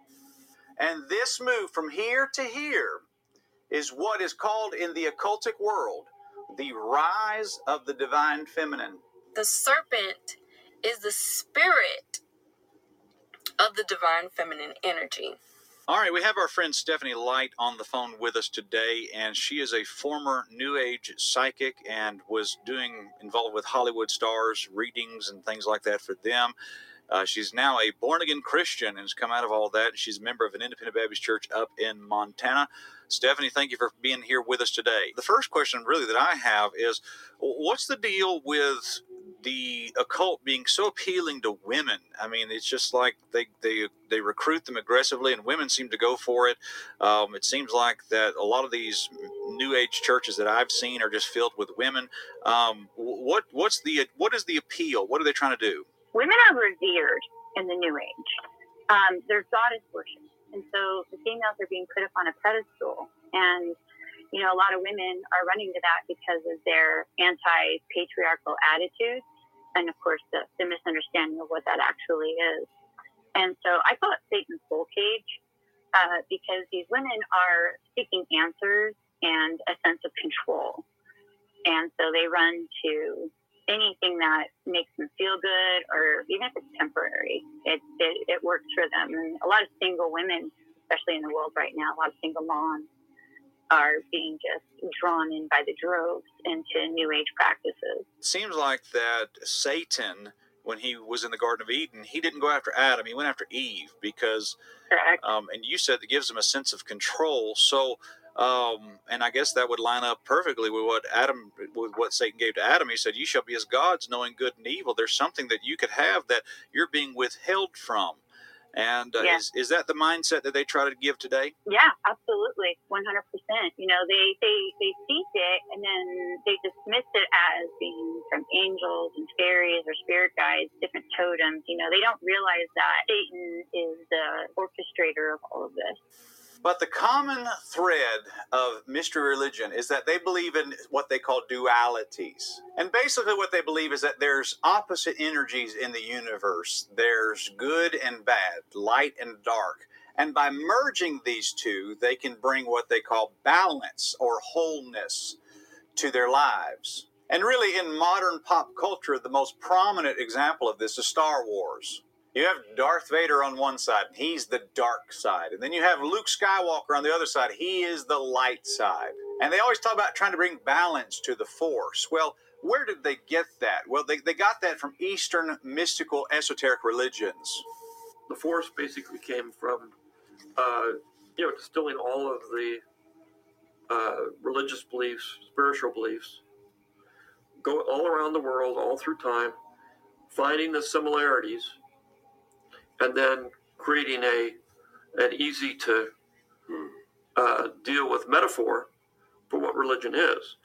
And this move from here to here is what is called in the occultic world the rise of the divine feminine. The serpent is the spirit of the divine feminine energy. All right, we have our friend Stephanie Light on the phone with us today, and she is a former New Age psychic and was doing involved with Hollywood stars, readings, and things like that for them. Uh, she's now a born again Christian and has come out of all that. She's a member of an independent Baptist church up in Montana. Stephanie, thank you for being here with us today. The first question, really, that I have is what's the deal with the occult being so appealing to women. I mean, it's just like they they they recruit them aggressively, and women seem to go for it. Um, it seems like that a lot of these new age churches that I've seen are just filled with women. Um, what what's the what is the appeal? What are they trying to do? Women are revered in the new age. Um, there's goddess worship, and so the females are being put up on a pedestal and you know, a lot of women are running to that because of their anti patriarchal attitude and of course the, the misunderstanding of what that actually is. And so I call it Satan's soul cage uh, because these women are seeking answers and a sense of control. And so they run to anything that makes them feel good or even if it's temporary, it, it, it works for them. And a lot of single women, especially in the world right now, a lot of single moms are being just drawn in by the droves into new age practices. Seems like that Satan, when he was in the Garden of Eden, he didn't go after Adam; he went after Eve because, um, and you said that gives him a sense of control. So. Um, and I guess that would line up perfectly with what Adam, with what Satan gave to Adam. He said, "You shall be as gods, knowing good and evil." There's something that you could have that you're being withheld from. And uh, yeah. is, is that the mindset that they try to give today? Yeah, absolutely. 100%. You know, they, they, they seek it and then they dismiss it as being from angels and fairies or spirit guides, different totems. You know, they don't realize that Satan is the orchestrator of all of this. But the common thread of mystery religion is that they believe in what they call dualities. And basically, what they believe is that there's opposite energies in the universe there's good and bad, light and dark. And by merging these two, they can bring what they call balance or wholeness to their lives. And really, in modern pop culture, the most prominent example of this is Star Wars. You have Darth Vader on one side, he's the dark side. And then you have Luke Skywalker on the other side, he is the light side. And they always talk about trying to bring balance to the Force. Well, where did they get that? Well, they, they got that from Eastern mystical esoteric religions. The Force basically came from, uh, you know, distilling all of the uh, religious beliefs, spiritual beliefs, go all around the world, all through time, finding the similarities and then creating a an easy to uh, deal with metaphor for what religion is.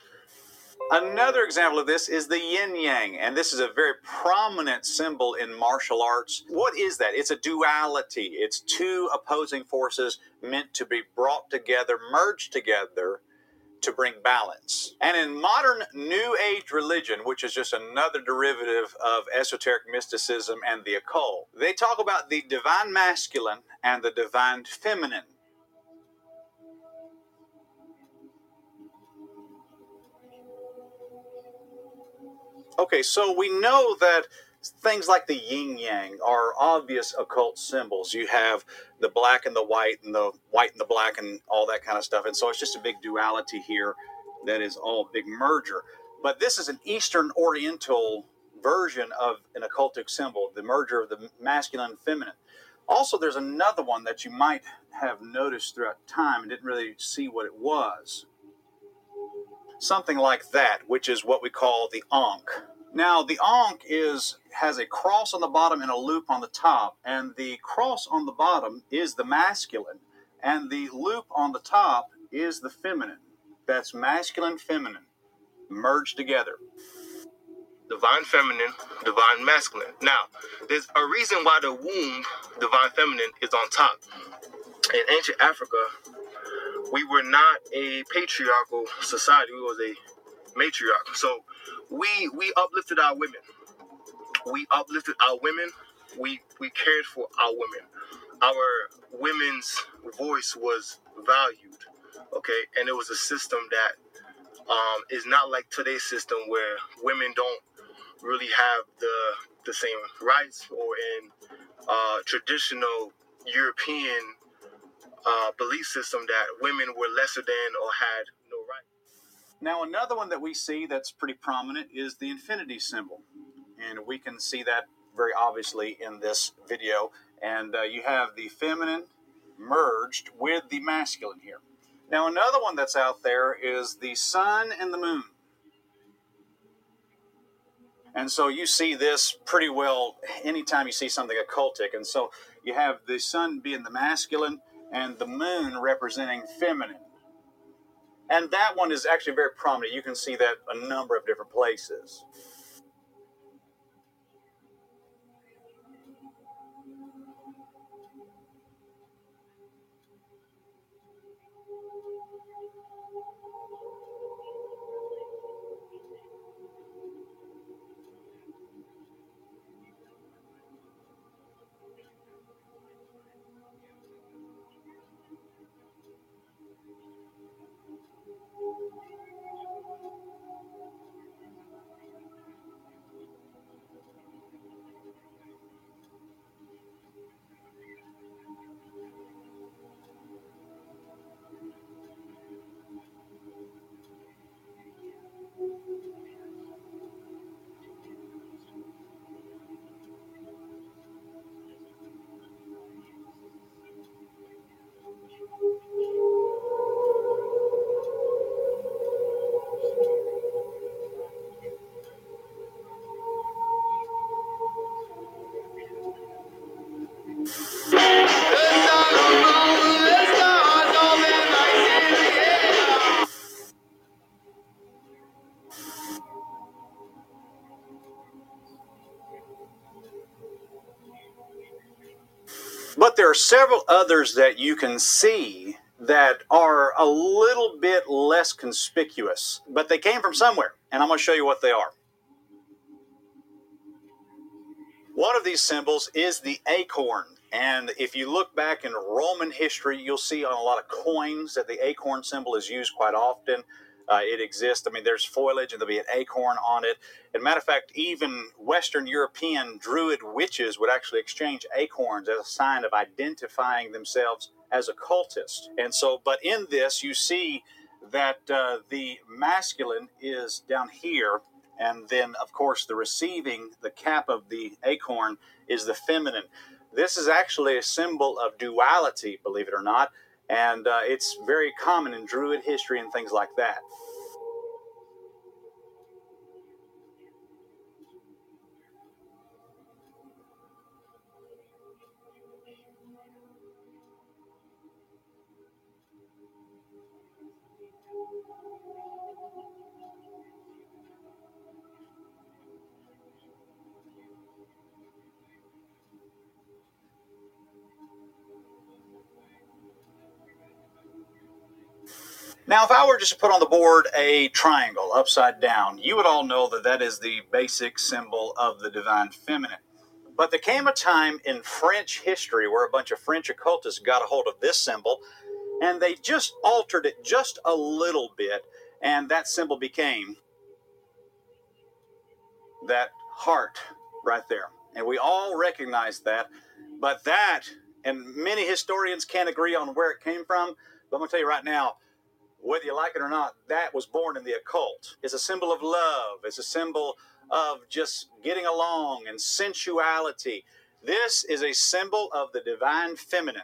Another example of this is the yin yang, and this is a very prominent symbol in martial arts. What is that? It's a duality, it's two opposing forces meant to be brought together, merged together to bring balance. And in modern New Age religion, which is just another derivative of esoteric mysticism and the occult, they talk about the divine masculine and the divine feminine. Okay, so we know that things like the yin yang are obvious occult symbols. You have the black and the white, and the white and the black, and all that kind of stuff. And so it's just a big duality here that is all big merger. But this is an Eastern Oriental version of an occultic symbol, the merger of the masculine and feminine. Also, there's another one that you might have noticed throughout time and didn't really see what it was. Something like that, which is what we call the Ankh. Now, the Ankh is has a cross on the bottom and a loop on the top, and the cross on the bottom is the masculine, and the loop on the top is the feminine. That's masculine, feminine, merged together. Divine feminine, divine masculine. Now, there's a reason why the womb, divine feminine, is on top. In ancient Africa, we were not a patriarchal society. We was a matriarch. So we we uplifted our women. We uplifted our women. We we cared for our women. Our women's voice was valued. Okay, and it was a system that um, is not like today's system where women don't really have the the same rights or in uh, traditional European uh, belief system that women were lesser than or had now, another one that we see that's pretty prominent is the infinity symbol. And we can see that very obviously in this video. And uh, you have the feminine merged with the masculine here. Now, another one that's out there is the sun and the moon. And so you see this pretty well anytime you see something occultic. And so you have the sun being the masculine and the moon representing feminine. And that one is actually very prominent. You can see that a number of different places. Are several others that you can see that are a little bit less conspicuous, but they came from somewhere, and I'm going to show you what they are. One of these symbols is the acorn. And if you look back in Roman history, you'll see on a lot of coins that the acorn symbol is used quite often. Uh, it exists. I mean, there's foliage and there'll be an acorn on it. And matter of fact, even Western European druid witches would actually exchange acorns as a sign of identifying themselves as a cultist. And so, but in this, you see that uh, the masculine is down here. And then, of course, the receiving, the cap of the acorn, is the feminine. This is actually a symbol of duality, believe it or not. And uh, it's very common in Druid history and things like that. Now, if I were just to put on the board a triangle upside down, you would all know that that is the basic symbol of the divine feminine. But there came a time in French history where a bunch of French occultists got a hold of this symbol and they just altered it just a little bit, and that symbol became that heart right there. And we all recognize that. But that, and many historians can't agree on where it came from. But I'm going to tell you right now, whether you like it or not, that was born in the occult. It's a symbol of love, it's a symbol of just getting along and sensuality. This is a symbol of the divine feminine.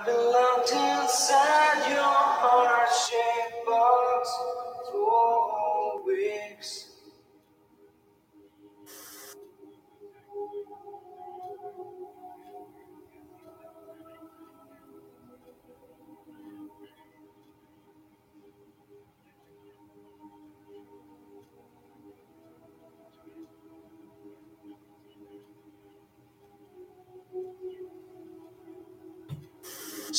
Been locked inside your heart-shaped box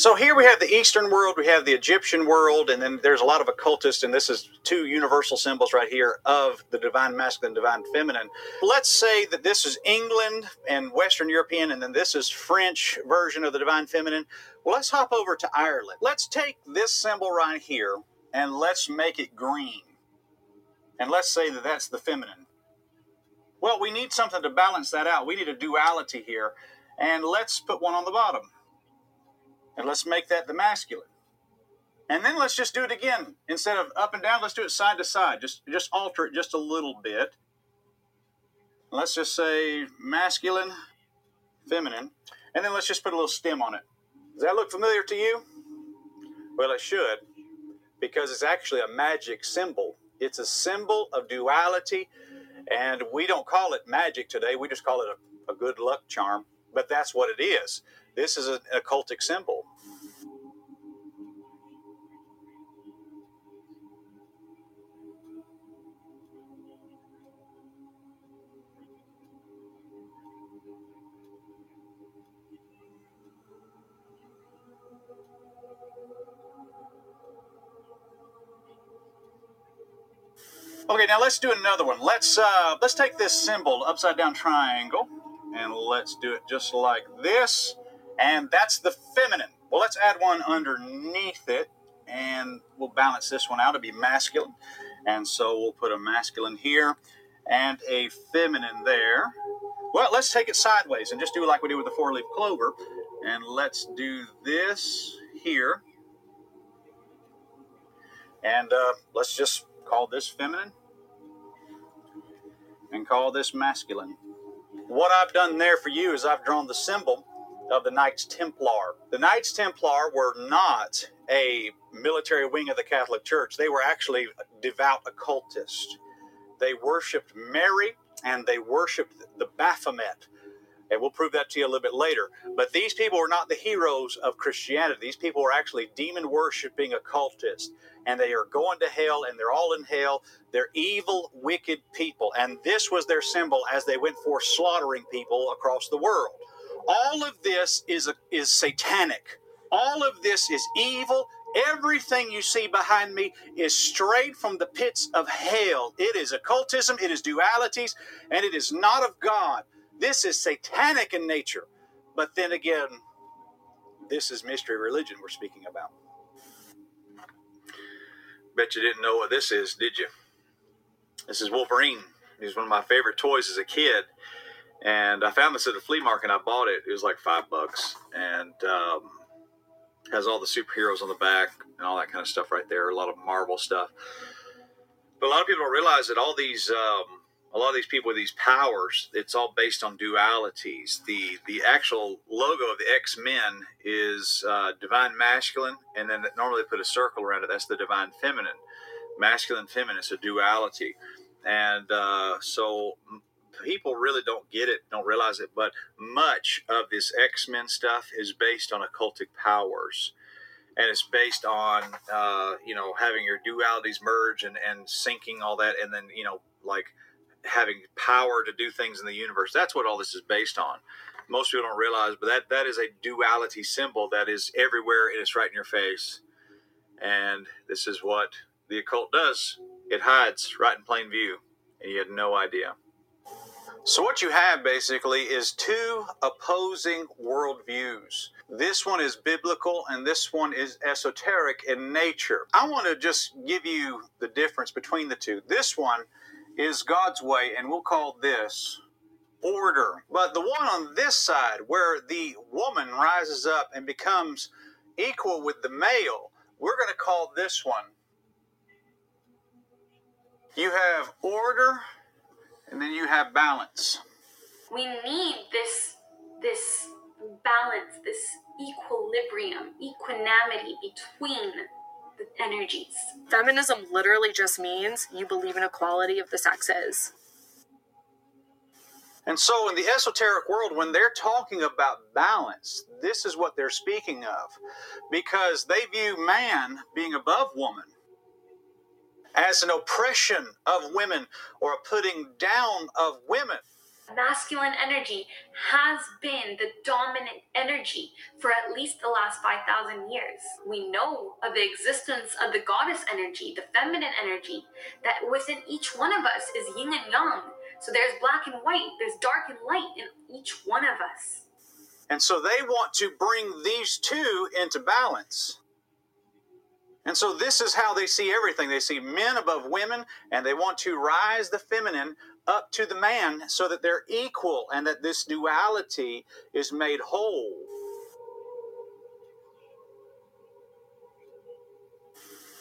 So here we have the Eastern world, we have the Egyptian world, and then there's a lot of occultists, and this is two universal symbols right here of the divine masculine, divine feminine. Let's say that this is England and Western European, and then this is French version of the divine feminine. Well, let's hop over to Ireland. Let's take this symbol right here and let's make it green. And let's say that that's the feminine. Well, we need something to balance that out. We need a duality here. And let's put one on the bottom. And let's make that the masculine. And then let's just do it again. Instead of up and down, let's do it side to side. Just just alter it just a little bit. Let's just say masculine, feminine. And then let's just put a little stem on it. Does that look familiar to you? Well, it should, because it's actually a magic symbol. It's a symbol of duality, and we don't call it magic today. We just call it a, a good luck charm, but that's what it is. This is an occultic symbol. Okay, now let's do another one. Let's uh, let's take this symbol, upside down triangle, and let's do it just like this. And that's the feminine. Well, let's add one underneath it, and we'll balance this one out to be masculine. And so we'll put a masculine here and a feminine there. Well, let's take it sideways and just do like we did with the four-leaf clover. And let's do this here. And uh, let's just call this feminine and call this masculine. What I've done there for you is I've drawn the symbol of the Knights Templar. The Knights Templar were not a military wing of the Catholic Church, they were actually devout occultists. They worshiped Mary and they worshiped the Baphomet. And we'll prove that to you a little bit later. But these people were not the heroes of Christianity. These people were actually demon worshiping occultists. And they are going to hell and they're all in hell. They're evil, wicked people. And this was their symbol as they went forth slaughtering people across the world. All of this is, a, is satanic. All of this is evil. Everything you see behind me is straight from the pits of hell. It is occultism, it is dualities, and it is not of God. This is satanic in nature. But then again, this is mystery religion we're speaking about. Bet you didn't know what this is, did you? This is Wolverine. He's one of my favorite toys as a kid. And I found this at a flea market and I bought it. It was like five bucks. And um, has all the superheroes on the back and all that kind of stuff right there. A lot of Marvel stuff. But a lot of people don't realize that all these um, a lot of these people with these powers, it's all based on dualities. The the actual logo of the X Men is uh, divine masculine, and then normally put a circle around it. That's the divine feminine. Masculine, feminine. It's a duality, and uh, so people really don't get it, don't realize it. But much of this X Men stuff is based on occultic powers and it's based on uh, you know having your dualities merge and and syncing all that and then you know like having power to do things in the universe. That's what all this is based on. Most people don't realize, but that that is a duality symbol that is everywhere and it's right in your face. And this is what the occult does. It hides right in plain view, and you had no idea. So, what you have basically is two opposing worldviews. This one is biblical and this one is esoteric in nature. I want to just give you the difference between the two. This one is God's way, and we'll call this order. But the one on this side, where the woman rises up and becomes equal with the male, we're going to call this one. You have order, and then you have balance. We need this this balance, this equilibrium, equanimity between the energies. Feminism literally just means you believe in equality of the sexes. And so, in the esoteric world, when they're talking about balance, this is what they're speaking of. Because they view man being above woman as an oppression of women or a putting down of women. Masculine energy has been the dominant energy for at least the last 5,000 years. We know of the existence of the goddess energy, the feminine energy, that within each one of us is yin and yang. So there's black and white, there's dark and light in each one of us. And so they want to bring these two into balance. And so this is how they see everything. They see men above women, and they want to rise the feminine up to the man so that they're equal and that this duality is made whole.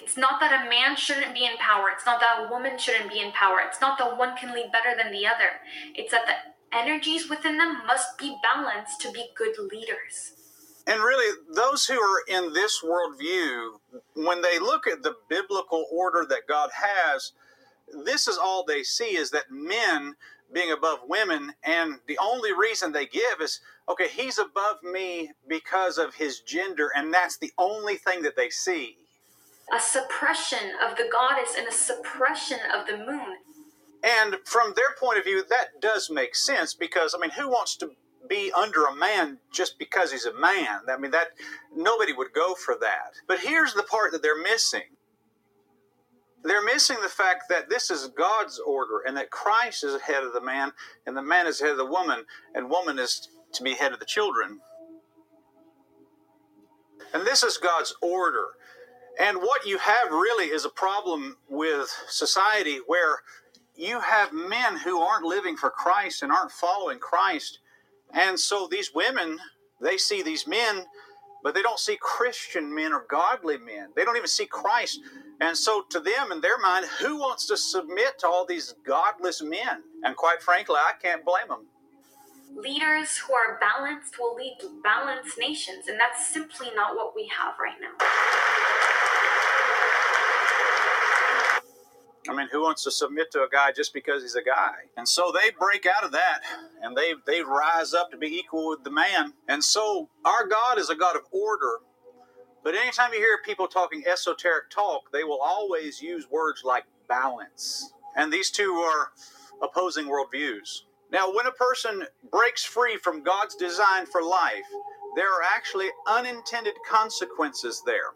It's not that a man shouldn't be in power. It's not that a woman shouldn't be in power. It's not that one can lead better than the other. It's that the energies within them must be balanced to be good leaders. And really, those who are in this worldview, when they look at the biblical order that God has, this is all they see is that men being above women. And the only reason they give is, okay, he's above me because of his gender. And that's the only thing that they see. A suppression of the goddess and a suppression of the moon. And from their point of view, that does make sense because, I mean, who wants to be under a man just because he's a man? I mean, that nobody would go for that. But here's the part that they're missing they're missing the fact that this is God's order and that Christ is head of the man and the man is head of the woman and woman is to be head of the children. And this is God's order. And what you have really is a problem with society where you have men who aren't living for Christ and aren't following Christ. And so these women, they see these men, but they don't see Christian men or godly men. They don't even see Christ. And so, to them, in their mind, who wants to submit to all these godless men? And quite frankly, I can't blame them. Leaders who are balanced will lead balanced nations, and that's simply not what we have right now. I mean, who wants to submit to a guy just because he's a guy? And so they break out of that and they they rise up to be equal with the man. And so our God is a God of order but anytime you hear people talking esoteric talk, they will always use words like balance. And these two are opposing worldviews. Now, when a person breaks free from God's design for life, there are actually unintended consequences there.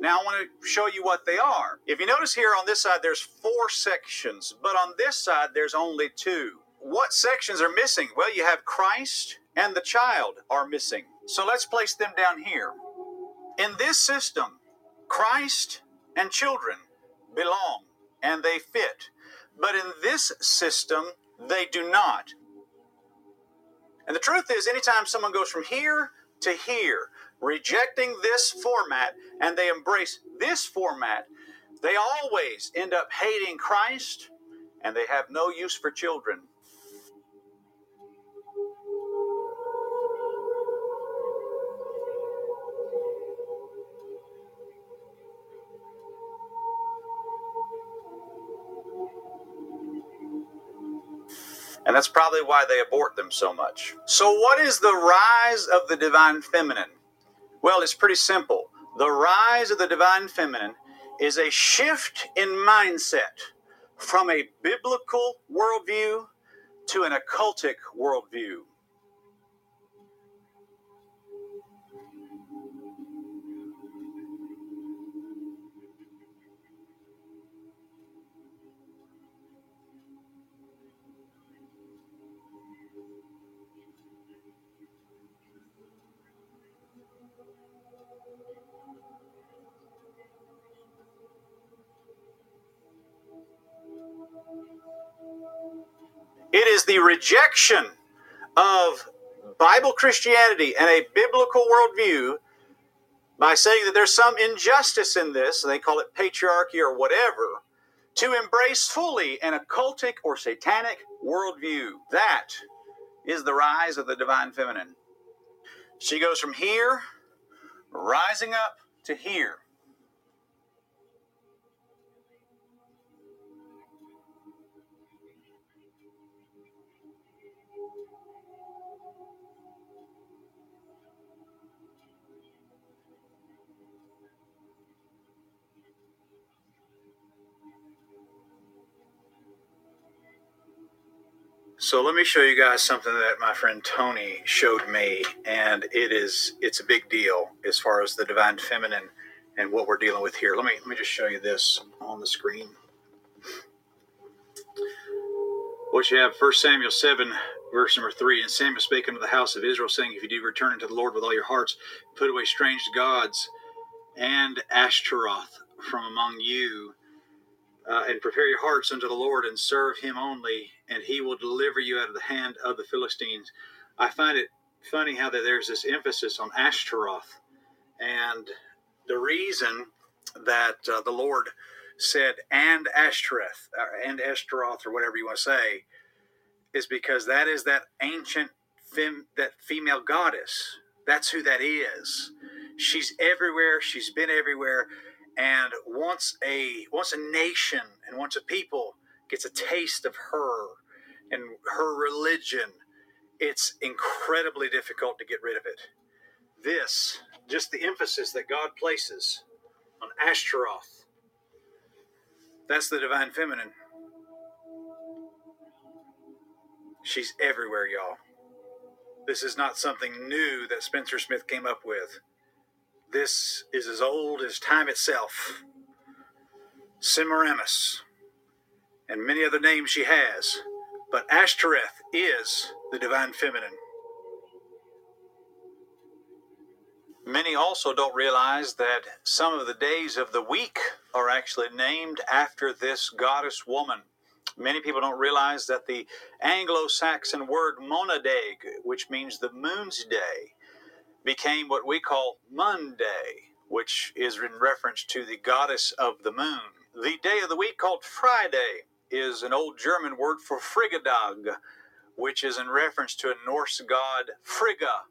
Now, I want to show you what they are. If you notice here on this side, there's four sections, but on this side, there's only two. What sections are missing? Well, you have Christ and the child are missing. So let's place them down here. In this system, Christ and children belong and they fit. But in this system, they do not. And the truth is, anytime someone goes from here to here, rejecting this format, and they embrace this format, they always end up hating Christ and they have no use for children. And that's probably why they abort them so much. So, what is the rise of the divine feminine? Well, it's pretty simple. The rise of the divine feminine is a shift in mindset from a biblical worldview to an occultic worldview. The rejection of Bible Christianity and a biblical worldview by saying that there's some injustice in this, and they call it patriarchy or whatever, to embrace fully an occultic or satanic worldview. That is the rise of the divine feminine. She goes from here, rising up to here. So let me show you guys something that my friend Tony showed me, and it is it's a big deal as far as the divine feminine and what we're dealing with here. Let me let me just show you this on the screen. What you have, First Samuel 7, verse number 3. And Samuel spake unto the house of Israel, saying, If you do return unto the Lord with all your hearts, put away strange gods and Ashtaroth from among you, uh, and prepare your hearts unto the Lord, and serve him only, and he will deliver you out of the hand of the Philistines. I find it funny how that there's this emphasis on Ashtaroth. And the reason that uh, the Lord said, and Ashtoreth, uh, and Ashtaroth, or whatever you want to say, is because that is that ancient fem, that female goddess. That's who that is. She's everywhere. She's been everywhere. And once a once a nation and once a people gets a taste of her and her religion, it's incredibly difficult to get rid of it. This, just the emphasis that God places on Ashtaroth, that's the divine feminine. She's everywhere, y'all. This is not something new that Spencer Smith came up with. This is as old as time itself. Semiramis, and many other names she has, but Ashtoreth is the divine feminine. Many also don't realize that some of the days of the week are actually named after this goddess woman. Many people don't realize that the Anglo Saxon word Monadeg, which means the moon's day, became what we call Monday, which is in reference to the goddess of the moon. The day of the week called Friday is an old German word for Frigadag, which is in reference to a Norse god Frigga,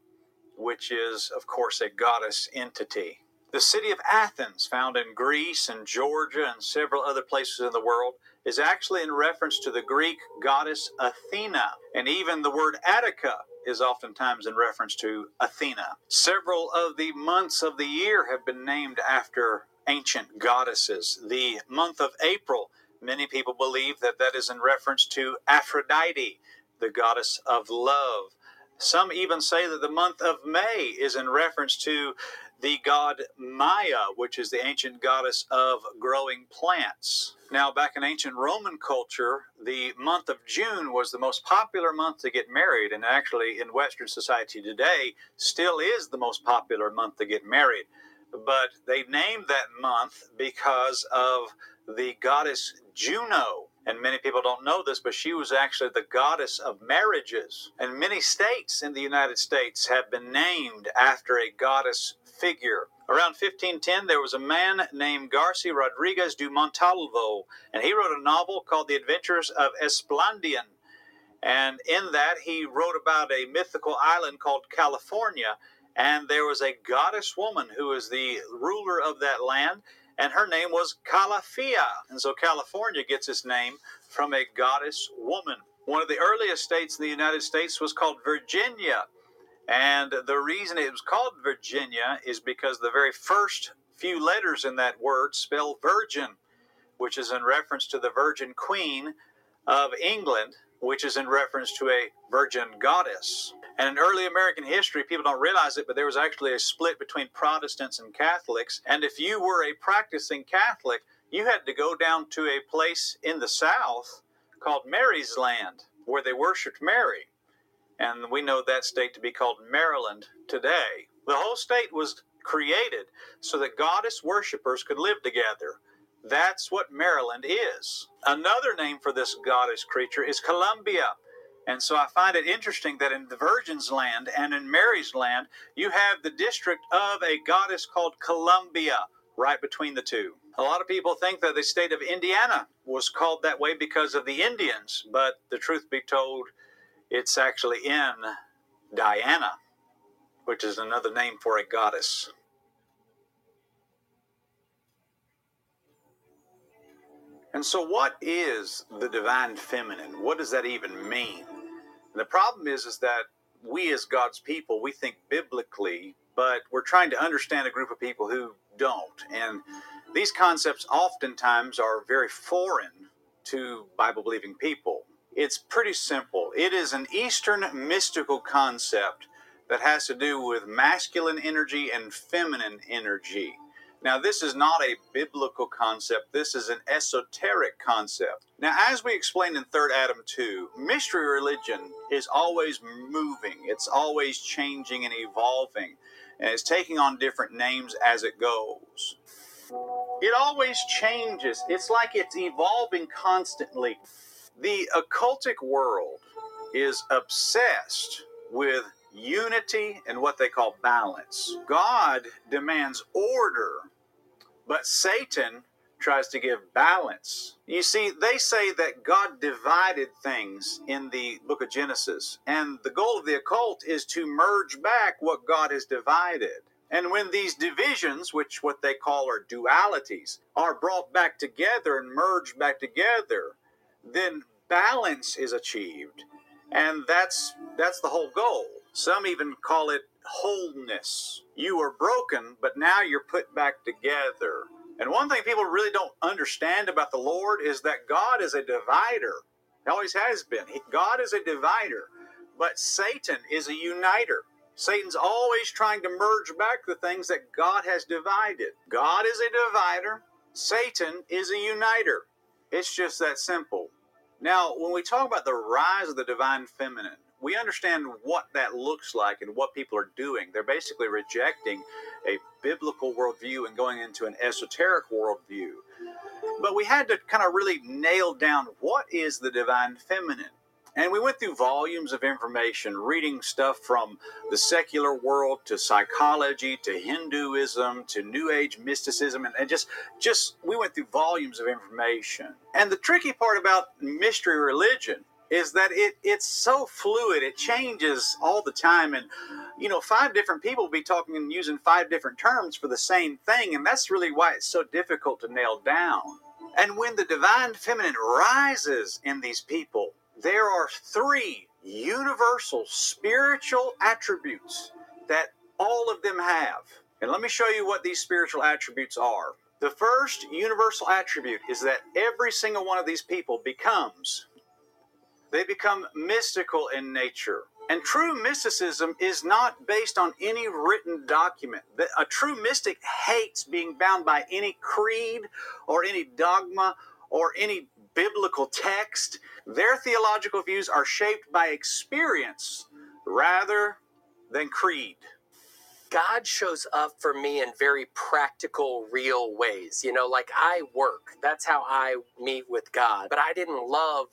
which is, of course, a goddess entity. The city of Athens, found in Greece and Georgia and several other places in the world, is actually in reference to the Greek goddess Athena. And even the word Attica is oftentimes in reference to Athena. Several of the months of the year have been named after ancient goddesses. The month of April, many people believe that that is in reference to Aphrodite, the goddess of love. Some even say that the month of May is in reference to the god Maya, which is the ancient goddess of growing plants. Now, back in ancient Roman culture, the month of June was the most popular month to get married, and actually in Western society today, still is the most popular month to get married. But they named that month because of the goddess Juno, and many people don't know this, but she was actually the goddess of marriages. And many states in the United States have been named after a goddess figure. Around 1510, there was a man named Garcia Rodriguez de Montalvo, and he wrote a novel called The Adventures of Esplandian. And in that, he wrote about a mythical island called California, and there was a goddess woman who was the ruler of that land, and her name was Calafia. And so California gets its name from a goddess woman. One of the earliest states in the United States was called Virginia. And the reason it was called Virginia is because the very first few letters in that word spell virgin, which is in reference to the Virgin Queen of England, which is in reference to a virgin goddess. And in early American history, people don't realize it, but there was actually a split between Protestants and Catholics. And if you were a practicing Catholic, you had to go down to a place in the South called Mary's Land, where they worshiped Mary. And we know that state to be called Maryland today. The whole state was created so that goddess worshippers could live together. That's what Maryland is. Another name for this goddess creature is Columbia. And so I find it interesting that in the Virgin's land and in Mary's land, you have the district of a goddess called Columbia right between the two. A lot of people think that the state of Indiana was called that way because of the Indians, but the truth be told, it's actually in Diana, which is another name for a goddess. And so, what is the divine feminine? What does that even mean? And the problem is, is that we as God's people, we think biblically, but we're trying to understand a group of people who don't. And these concepts oftentimes are very foreign to Bible believing people. It's pretty simple. It is an Eastern mystical concept that has to do with masculine energy and feminine energy. Now, this is not a biblical concept, this is an esoteric concept. Now, as we explained in 3rd Adam 2, mystery religion is always moving, it's always changing and evolving, and it's taking on different names as it goes. It always changes, it's like it's evolving constantly. The occultic world is obsessed with unity and what they call balance. God demands order, but Satan tries to give balance. You see, they say that God divided things in the book of Genesis, and the goal of the occult is to merge back what God has divided. And when these divisions, which what they call are dualities, are brought back together and merged back together, then balance is achieved. And that's that's the whole goal. Some even call it wholeness. You were broken, but now you're put back together. And one thing people really don't understand about the Lord is that God is a divider. He always has been. God is a divider, but Satan is a uniter. Satan's always trying to merge back the things that God has divided. God is a divider, Satan is a uniter. It's just that simple. Now, when we talk about the rise of the divine feminine, we understand what that looks like and what people are doing. They're basically rejecting a biblical worldview and going into an esoteric worldview. But we had to kind of really nail down what is the divine feminine. And we went through volumes of information, reading stuff from the secular world to psychology to Hinduism to New Age mysticism, and, and just just we went through volumes of information. And the tricky part about mystery religion is that it it's so fluid it changes all the time and you know five different people will be talking and using five different terms for the same thing and that's really why it's so difficult to nail down. And when the divine feminine rises in these people there are three universal spiritual attributes that all of them have. And let me show you what these spiritual attributes are. The first universal attribute is that every single one of these people becomes they become mystical in nature. And true mysticism is not based on any written document. A true mystic hates being bound by any creed or any dogma or any biblical text. Their theological views are shaped by experience rather than creed. God shows up for me in very practical, real ways. You know, like I work, that's how I meet with God. But I didn't love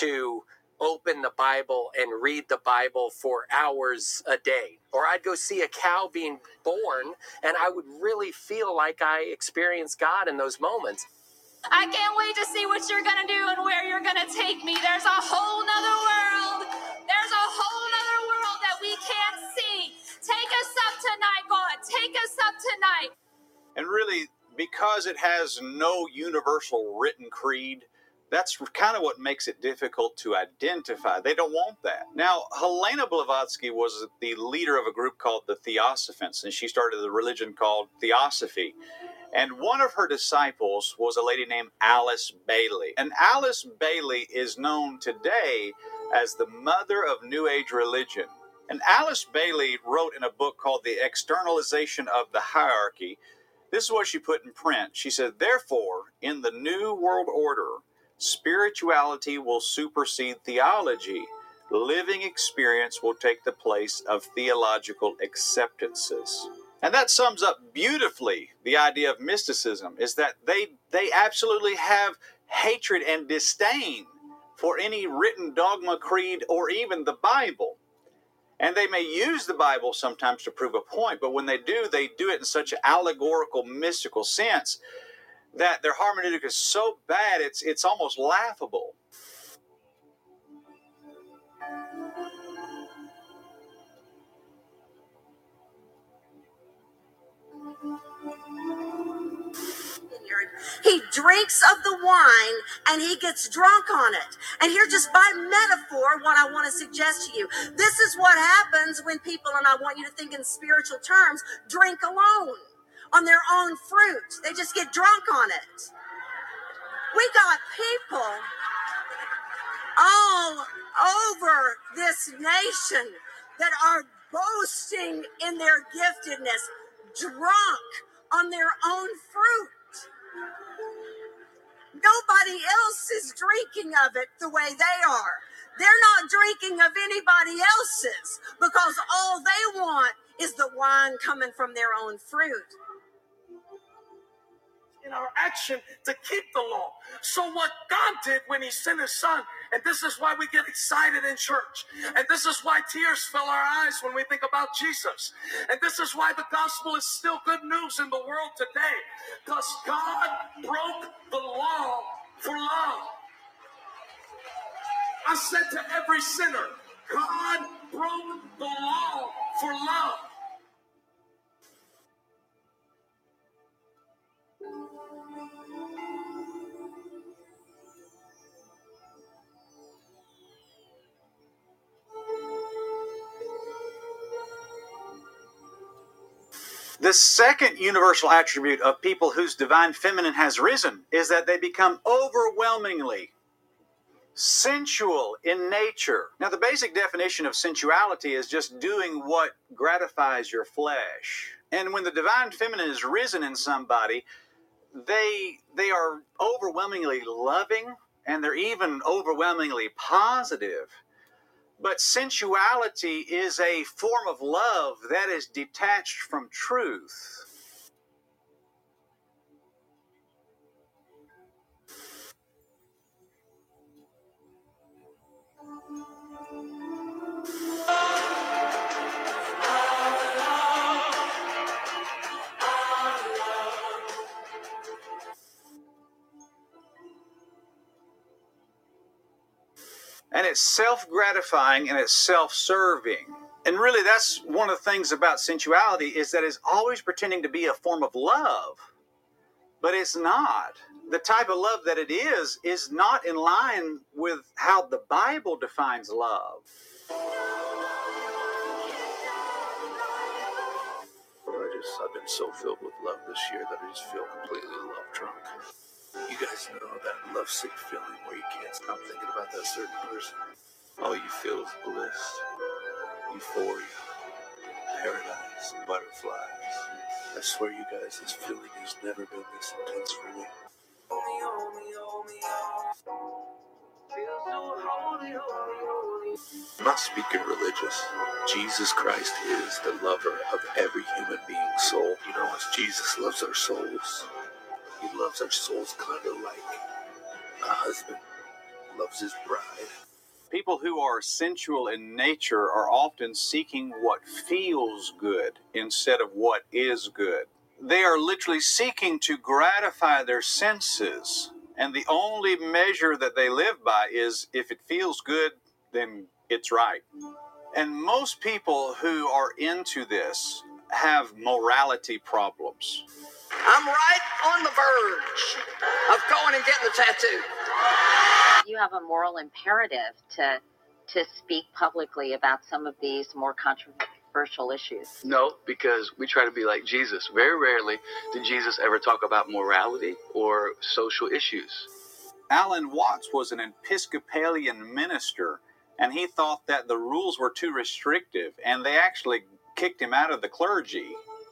to open the Bible and read the Bible for hours a day. Or I'd go see a cow being born and I would really feel like I experienced God in those moments. I can't wait to see what you're going to do and where you're going to take me. There's a whole nother world. There's a whole nother world that we can't see. Take us up tonight, God. Take us up tonight. And really, because it has no universal written creed, that's kind of what makes it difficult to identify. They don't want that. Now, Helena Blavatsky was the leader of a group called the Theosophants, and she started a religion called Theosophy. And one of her disciples was a lady named Alice Bailey. And Alice Bailey is known today as the mother of New Age religion. And Alice Bailey wrote in a book called The Externalization of the Hierarchy. This is what she put in print. She said, Therefore, in the New World Order, Spirituality will supersede theology. Living experience will take the place of theological acceptances. And that sums up beautifully the idea of mysticism is that they they absolutely have hatred and disdain for any written dogma, creed, or even the Bible. And they may use the Bible sometimes to prove a point, but when they do, they do it in such an allegorical, mystical sense that their hermeneutic is so bad it's it's almost laughable. He drinks of the wine and he gets drunk on it. And here, just by metaphor, what I want to suggest to you this is what happens when people, and I want you to think in spiritual terms, drink alone on their own fruit. They just get drunk on it. We got people. all over this nation that are boasting in their giftedness, drunk on their own fruit. Nobody else is drinking of it the way they are. They're not drinking of anybody else's because all they want is the wine coming from their own fruit. In our action to keep the law. So, what God did when He sent His Son, and this is why we get excited in church, and this is why tears fill our eyes when we think about Jesus, and this is why the gospel is still good news in the world today, because God broke the law for love. I said to every sinner, God broke the law for love. The second universal attribute of people whose divine feminine has risen is that they become overwhelmingly sensual in nature. Now, the basic definition of sensuality is just doing what gratifies your flesh. And when the divine feminine is risen in somebody, they they are overwhelmingly loving and they're even overwhelmingly positive. But sensuality is a form of love that is detached from truth. Self gratifying and it's self serving. And really, that's one of the things about sensuality is that it's always pretending to be a form of love, but it's not. The type of love that it is is not in line with how the Bible defines love. I just I've been so filled with love this year that I just feel completely love drunk. You guys know that love sick feeling where you can't stop thinking about that certain person. All you feel is bliss, euphoria, paradise, butterflies. I swear you guys, this feeling has never been this intense for me. I'm not speaking religious. Jesus Christ is the lover of every human being's soul. You know, as Jesus loves our souls, he loves our souls kind of like a husband loves his bride. People who are sensual in nature are often seeking what feels good instead of what is good. They are literally seeking to gratify their senses. And the only measure that they live by is if it feels good, then it's right. And most people who are into this have morality problems. I'm right on the verge of going and getting a tattoo. you have a moral imperative to to speak publicly about some of these more controversial issues. No, because we try to be like Jesus. Very rarely did Jesus ever talk about morality or social issues. Alan Watts was an Episcopalian minister, and he thought that the rules were too restrictive, and they actually kicked him out of the clergy.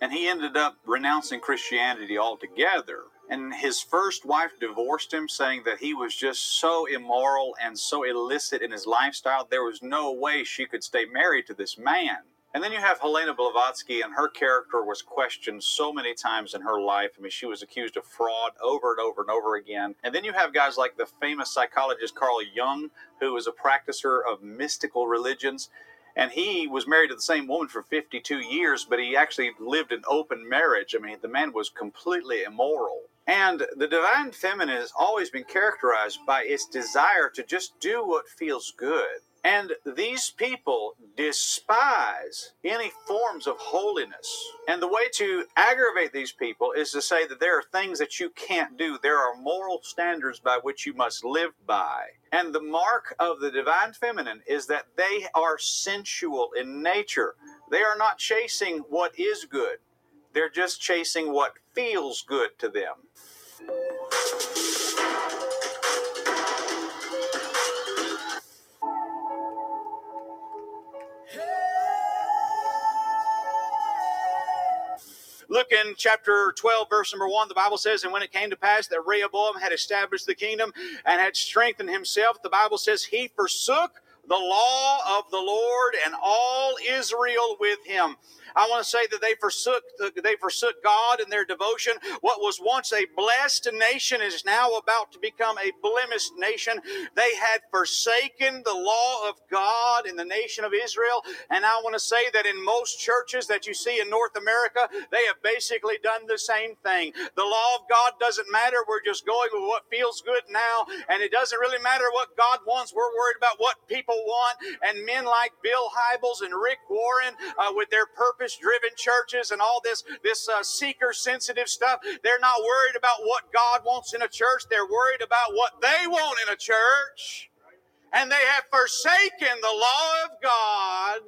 And he ended up renouncing Christianity altogether. And his first wife divorced him, saying that he was just so immoral and so illicit in his lifestyle, there was no way she could stay married to this man. And then you have Helena Blavatsky, and her character was questioned so many times in her life. I mean, she was accused of fraud over and over and over again. And then you have guys like the famous psychologist Carl Jung, who was a practicer of mystical religions. And he was married to the same woman for 52 years, but he actually lived an open marriage. I mean, the man was completely immoral. And the divine feminine has always been characterized by its desire to just do what feels good. And these people despise any forms of holiness. And the way to aggravate these people is to say that there are things that you can't do. There are moral standards by which you must live by. And the mark of the divine feminine is that they are sensual in nature. They are not chasing what is good, they're just chasing what feels good to them. Look in chapter 12, verse number 1. The Bible says, And when it came to pass that Rehoboam had established the kingdom and had strengthened himself, the Bible says, He forsook the law of the Lord and all Israel with him. I want to say that they forsook they forsook God in their devotion. What was once a blessed nation is now about to become a blemished nation. They had forsaken the law of God in the nation of Israel, and I want to say that in most churches that you see in North America, they have basically done the same thing. The law of God doesn't matter. We're just going with what feels good now, and it doesn't really matter what God wants. We're worried about what people want, and men like Bill Hybels and Rick Warren uh, with their purpose purpose driven churches and all this this uh, seeker sensitive stuff. They're not worried about what god wants in a church. They're worried about what they want in a church. And they have forsaken the law of God.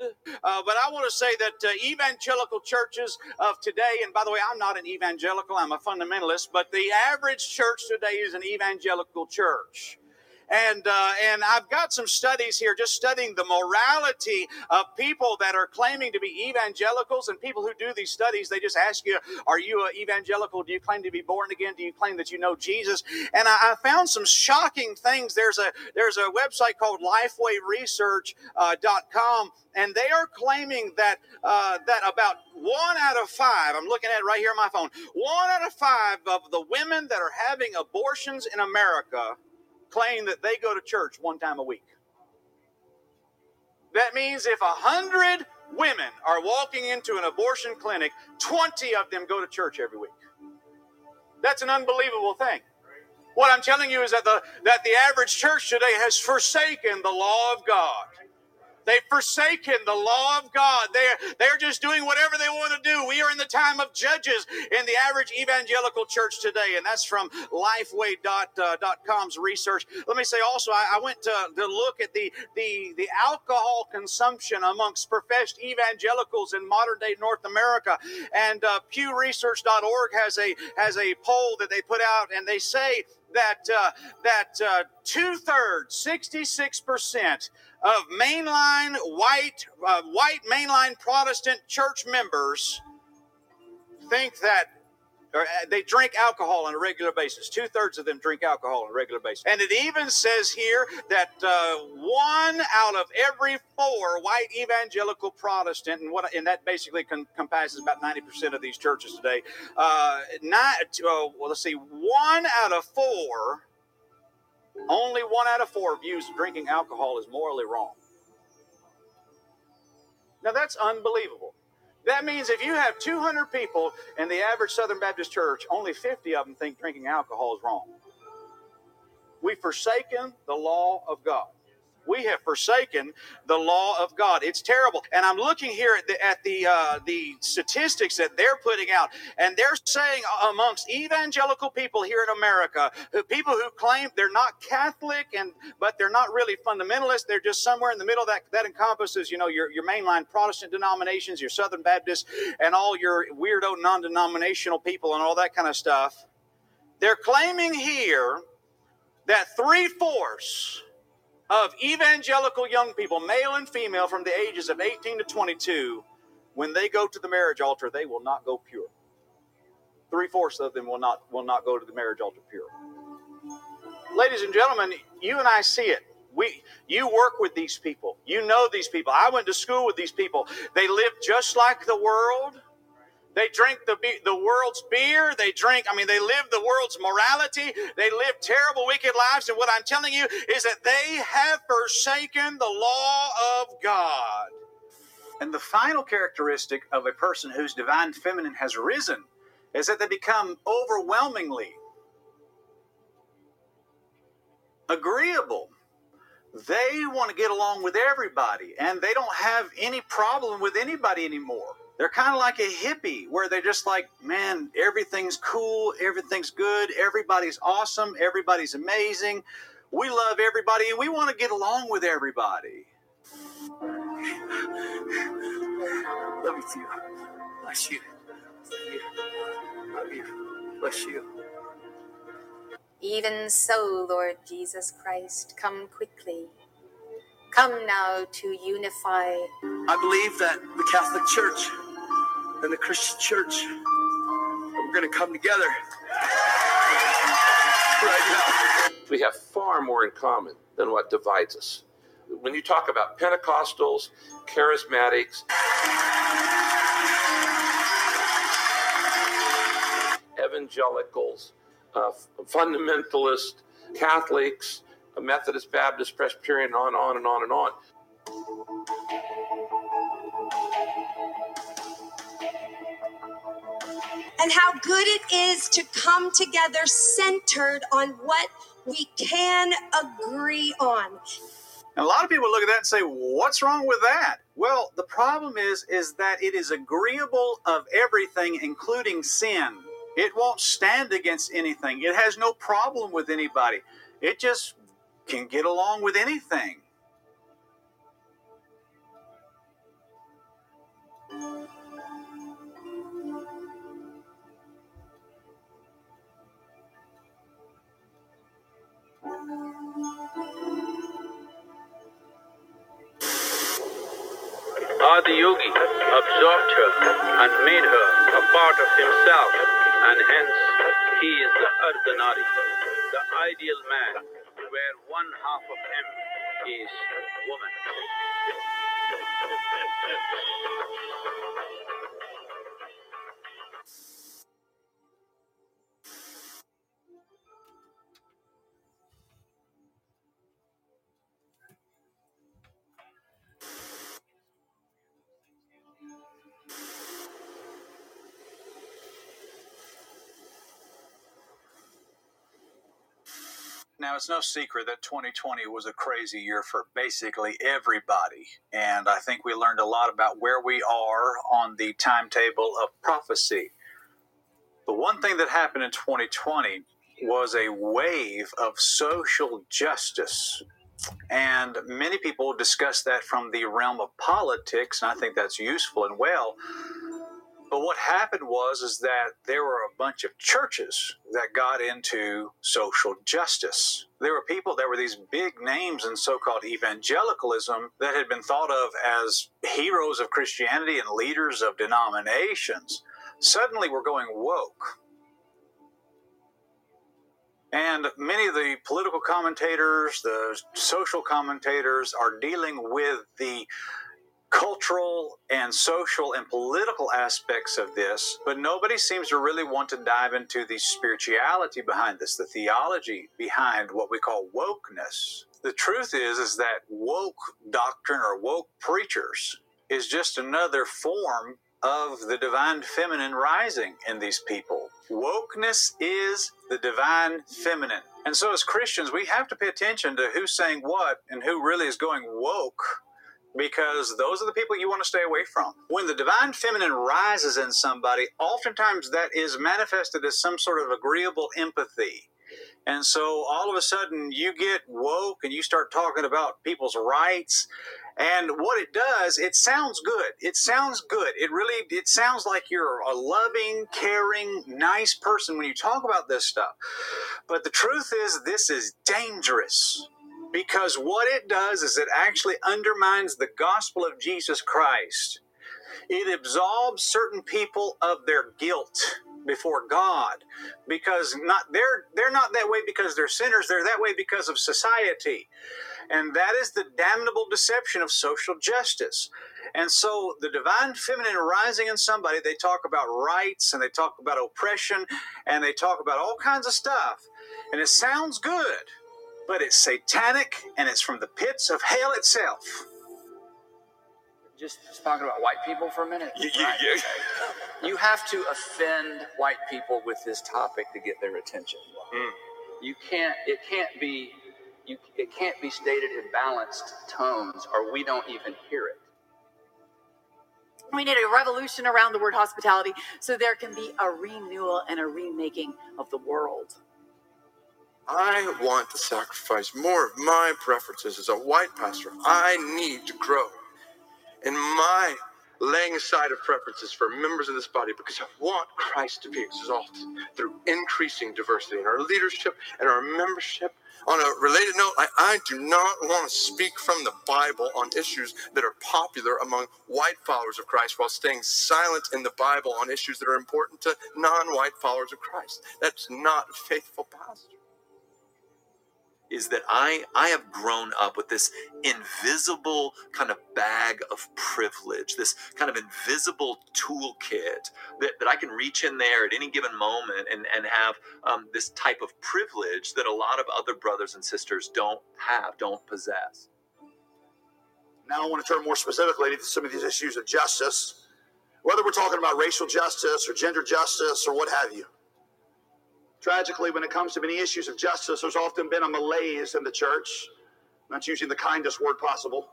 Uh, but I want to say that uh, evangelical churches of today, and by the way, I'm not an evangelical, I'm a fundamentalist, but the average church today is an evangelical church and uh, and I've got some studies here, just studying the morality of people that are claiming to be evangelicals, and people who do these studies, they just ask you, "Are you an evangelical? Do you claim to be born again? Do you claim that you know Jesus?" And I, I found some shocking things. There's a there's a website called LifeWayResearch.com. Uh, and they are claiming that uh, that about one out of five, I'm looking at it right here on my phone, one out of five of the women that are having abortions in America claim that they go to church one time a week. That means if a hundred women are walking into an abortion clinic, 20 of them go to church every week. That's an unbelievable thing. What I'm telling you is that the that the average church today has forsaken the law of God. They've forsaken the law of God. They're, they're just doing whatever they want to do. We are in the time of judges in the average evangelical church today, and that's from lifeway.com's uh, research. Let me say also, I, I went to, to look at the, the, the alcohol consumption amongst professed evangelicals in modern day North America, and uh, PewResearch.org has a, has a poll that they put out, and they say that uh, that uh, two thirds, sixty six percent of mainline white uh, white mainline Protestant church members think that uh, they drink alcohol on a regular basis. Two thirds of them drink alcohol on a regular basis. And it even says here that uh, one out of every four white evangelical Protestant, and what and that basically con- compasses about ninety percent of these churches today. Uh, not, uh, well, let's see, one out of four only one out of four views drinking alcohol is morally wrong. Now that's unbelievable. That means if you have 200 people in the average Southern Baptist church, only 50 of them think drinking alcohol is wrong. We've forsaken the law of God we have forsaken the law of God. It's terrible. And I'm looking here at the at the uh, the statistics that they're putting out, and they're saying amongst evangelical people here in America, people who claim they're not Catholic and but they're not really fundamentalist, they're just somewhere in the middle. That that encompasses, you know, your your mainline Protestant denominations, your Southern Baptists, and all your weirdo non-denominational people and all that kind of stuff. They're claiming here that three fourths of evangelical young people, male and female, from the ages of 18 to 22, when they go to the marriage altar, they will not go pure. Three fourths of them will not will not go to the marriage altar pure. Ladies and gentlemen, you and I see it. We, you work with these people. You know these people. I went to school with these people. They live just like the world. They drink the, the world's beer. They drink, I mean, they live the world's morality. They live terrible, wicked lives. And what I'm telling you is that they have forsaken the law of God. And the final characteristic of a person whose divine feminine has risen is that they become overwhelmingly agreeable. They want to get along with everybody and they don't have any problem with anybody anymore. They're kind of like a hippie where they're just like, man, everything's cool, everything's good, everybody's awesome, everybody's amazing. We love everybody and we want to get along with everybody. Love you too. Bless you. Love you. Bless you. Even so, Lord Jesus Christ, come quickly. Come now to unify. I believe that the Catholic Church and the Christian church We're going to come together right now. We have far more in common than what divides us. When you talk about Pentecostals, charismatics, evangelicals, uh, fundamentalists, Catholics, Methodist, Baptist, Presbyterian, on, on and on and on. And how good it is to come together centered on what we can agree on. And a lot of people look at that and say, "What's wrong with that?" Well, the problem is is that it is agreeable of everything including sin. It won't stand against anything. It has no problem with anybody. It just can get along with anything. Adiyogi absorbed her and made her a part of himself, and hence he is the Ardhanari, the ideal man, where one half of him is woman. Now, it's no secret that 2020 was a crazy year for basically everybody. And I think we learned a lot about where we are on the timetable of prophecy. The one thing that happened in 2020 was a wave of social justice. And many people discuss that from the realm of politics, and I think that's useful and well. But what happened was is that there were a bunch of churches that got into social justice. There were people that were these big names in so-called evangelicalism that had been thought of as heroes of Christianity and leaders of denominations. Suddenly were going woke. And many of the political commentators, the social commentators are dealing with the cultural and social and political aspects of this, but nobody seems to really want to dive into the spirituality behind this, the theology behind what we call wokeness. The truth is is that woke doctrine or woke preachers is just another form of the divine feminine rising in these people. Wokeness is the divine feminine. And so as Christians, we have to pay attention to who's saying what and who really is going woke because those are the people you want to stay away from. When the divine feminine rises in somebody, oftentimes that is manifested as some sort of agreeable empathy. And so all of a sudden you get woke and you start talking about people's rights. And what it does, it sounds good. It sounds good. It really, it sounds like you're a loving, caring, nice person when you talk about this stuff. But the truth is, this is dangerous because what it does is it actually undermines the gospel of Jesus Christ. It absolves certain people of their guilt before God. Because not they're they're not that way because they're sinners they're that way because of society. And that is the damnable deception of social justice. And so the divine feminine rising in somebody they talk about rights and they talk about oppression and they talk about all kinds of stuff. And it sounds good but it's satanic and it's from the pits of hell itself. Just, just talking about white people for a minute. Yeah, yeah, yeah. You have to offend white people with this topic to get their attention. Mm. You can't. It can't be. You, it can't be stated in balanced tones, or we don't even hear it. We need a revolution around the word hospitality so there can be a renewal and a remaking of the world. I want to sacrifice more of my preferences as a white pastor. I need to grow in my laying aside of preferences for members of this body because I want Christ to be exalted through increasing diversity in our leadership and our membership. On a related note, I, I do not want to speak from the Bible on issues that are popular among white followers of Christ while staying silent in the Bible on issues that are important to non white followers of Christ. That's not a faithful pastor is that I I have grown up with this invisible kind of bag of privilege, this kind of invisible toolkit that, that I can reach in there at any given moment and, and have um, this type of privilege that a lot of other brothers and sisters don't have, don't possess. Now I want to turn more specifically to some of these issues of justice, whether we're talking about racial justice or gender justice or what have you. Tragically, when it comes to many issues of justice, there's often been a malaise in the church. not using the kindest word possible.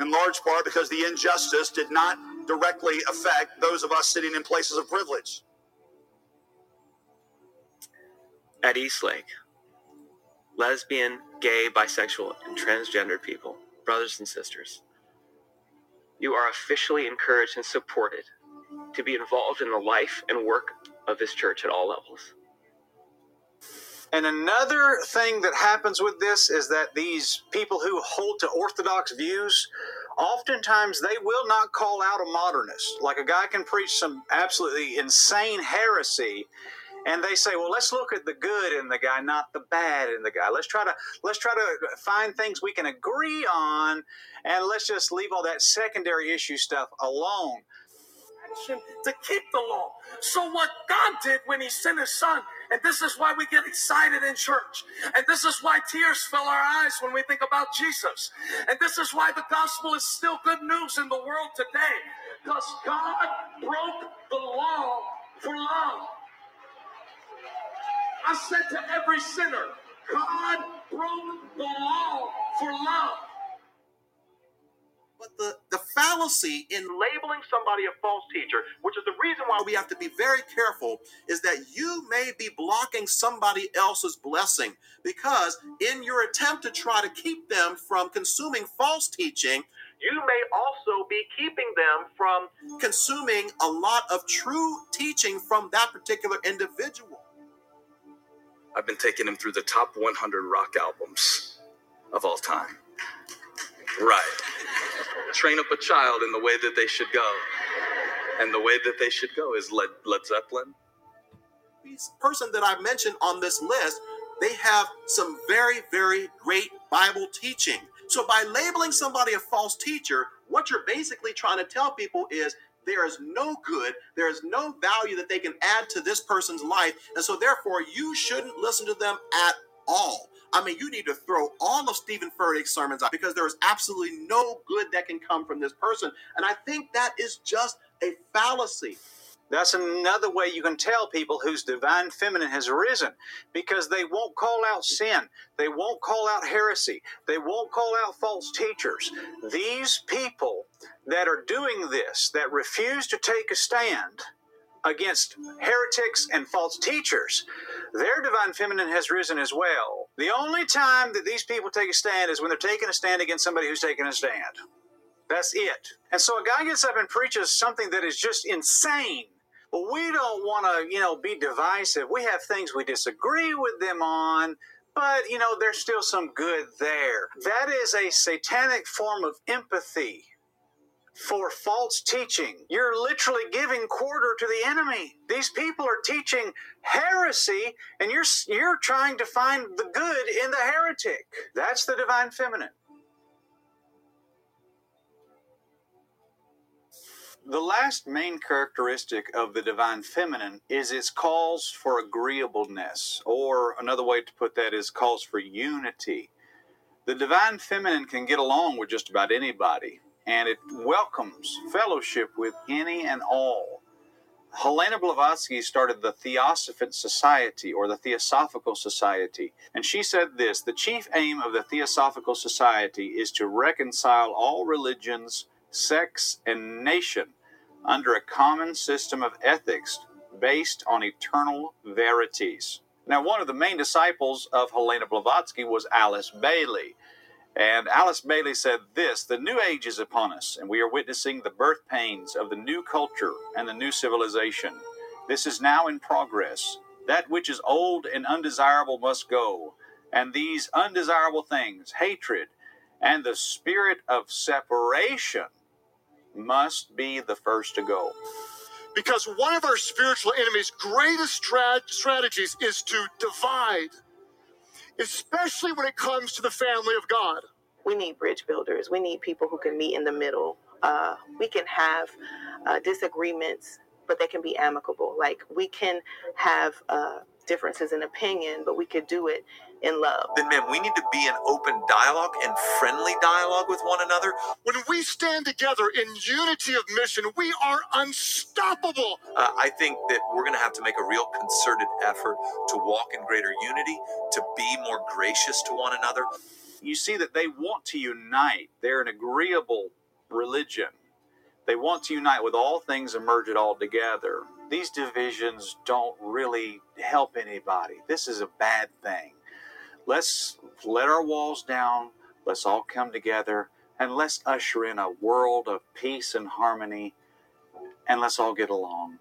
In large part because the injustice did not directly affect those of us sitting in places of privilege. At Eastlake, lesbian, gay, bisexual, and transgendered people, brothers and sisters, you are officially encouraged and supported to be involved in the life and work of this church at all levels. And another thing that happens with this is that these people who hold to orthodox views, oftentimes they will not call out a modernist. Like a guy can preach some absolutely insane heresy, and they say, "Well, let's look at the good in the guy, not the bad in the guy. Let's try to let's try to find things we can agree on, and let's just leave all that secondary issue stuff alone." To keep the law. So what God did when he sent his son, and this is why we get excited in church. And this is why tears fill our eyes when we think about Jesus. And this is why the gospel is still good news in the world today. Because God broke the law for love. I said to every sinner, God broke the law for love. But the, the fallacy in labeling somebody a false teacher, which is the reason why we have to be very careful, is that you may be blocking somebody else's blessing because in your attempt to try to keep them from consuming false teaching, you may also be keeping them from consuming a lot of true teaching from that particular individual. I've been taking him through the top 100 rock albums of all time. Right. Train up a child in the way that they should go. And the way that they should go is Led, Led Zeppelin. These person that I mentioned on this list, they have some very, very great Bible teaching. So by labeling somebody a false teacher, what you're basically trying to tell people is there is no good, there is no value that they can add to this person's life. And so therefore, you shouldn't listen to them at all. I mean, you need to throw all of Steven Furtick's sermons out because there is absolutely no good that can come from this person. And I think that is just a fallacy. That's another way you can tell people whose divine feminine has risen because they won't call out sin. They won't call out heresy. They won't call out false teachers. These people that are doing this, that refuse to take a stand, against heretics and false teachers, their divine feminine has risen as well. The only time that these people take a stand is when they're taking a stand against somebody who's taking a stand. That's it. And so a guy gets up and preaches something that is just insane. But we don't want to, you know, be divisive. We have things we disagree with them on, but, you know, there's still some good there. That is a satanic form of empathy for false teaching. You're literally giving quarter to the enemy. These people are teaching heresy and you're you're trying to find the good in the heretic. That's the divine feminine. The last main characteristic of the divine feminine is its calls for agreeableness, or another way to put that is calls for unity. The divine feminine can get along with just about anybody and it welcomes fellowship with any and all. Helena Blavatsky started the Theosophant Society or the Theosophical Society, and she said this The chief aim of the Theosophical Society is to reconcile all religions, sects, and nation under a common system of ethics based on eternal verities. Now, one of the main disciples of Helena Blavatsky was Alice Bailey. And Alice Bailey said this The new age is upon us, and we are witnessing the birth pains of the new culture and the new civilization. This is now in progress. That which is old and undesirable must go, and these undesirable things, hatred, and the spirit of separation, must be the first to go. Because one of our spiritual enemy's greatest stra- strategies is to divide, especially when it comes to the family of God. We need bridge builders. We need people who can meet in the middle. Uh, we can have uh, disagreements, but they can be amicable. Like we can have uh, differences in opinion, but we could do it in love. Then, man, we need to be in open dialogue and friendly dialogue with one another. When we stand together in unity of mission, we are unstoppable. Uh, I think that we're going to have to make a real concerted effort to walk in greater unity, to be more gracious to one another. You see that they want to unite, they're an agreeable religion. They want to unite with all things and merge it all together. These divisions don't really help anybody. This is a bad thing. Let's let our walls down. Let's all come together and let's usher in a world of peace and harmony and let's all get along.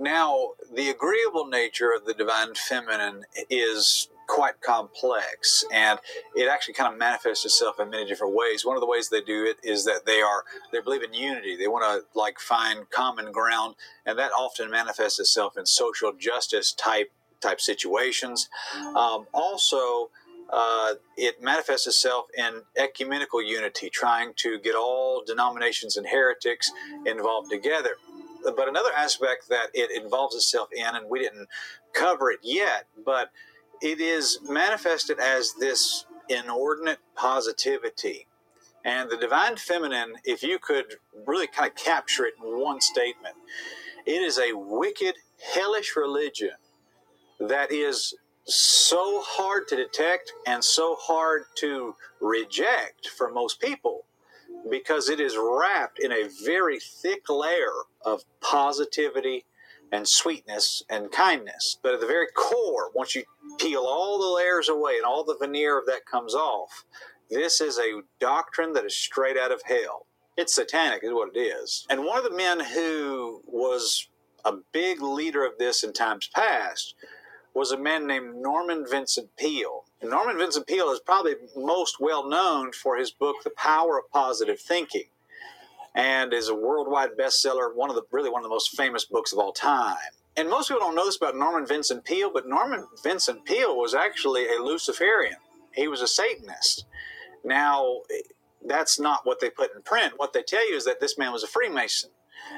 Now, the agreeable nature of the divine feminine is quite complex and it actually kind of manifests itself in many different ways. One of the ways they do it is that they are they believe in unity. They want to like find common ground and that often manifests itself in social justice type type situations. Um, also uh, it manifests itself in ecumenical unity trying to get all denominations and heretics involved together. But another aspect that it involves itself in and we didn't cover it yet but it is manifested as this inordinate positivity. And the divine feminine, if you could really kind of capture it in one statement, it is a wicked, hellish religion that is so hard to detect and so hard to reject for most people because it is wrapped in a very thick layer of positivity and sweetness and kindness. But at the very core, once you peel all the layers away and all the veneer of that comes off, this is a doctrine that is straight out of hell. It's satanic, is what it is. And one of the men who was a big leader of this in times past was a man named Norman Vincent Peale. Norman Vincent Peale is probably most well known for his book, The Power of Positive Thinking and is a worldwide bestseller, one of the really one of the most famous books of all time. And most people don't know this about Norman Vincent Peale, but Norman Vincent Peale was actually a Luciferian. He was a Satanist. Now, that's not what they put in print. What they tell you is that this man was a Freemason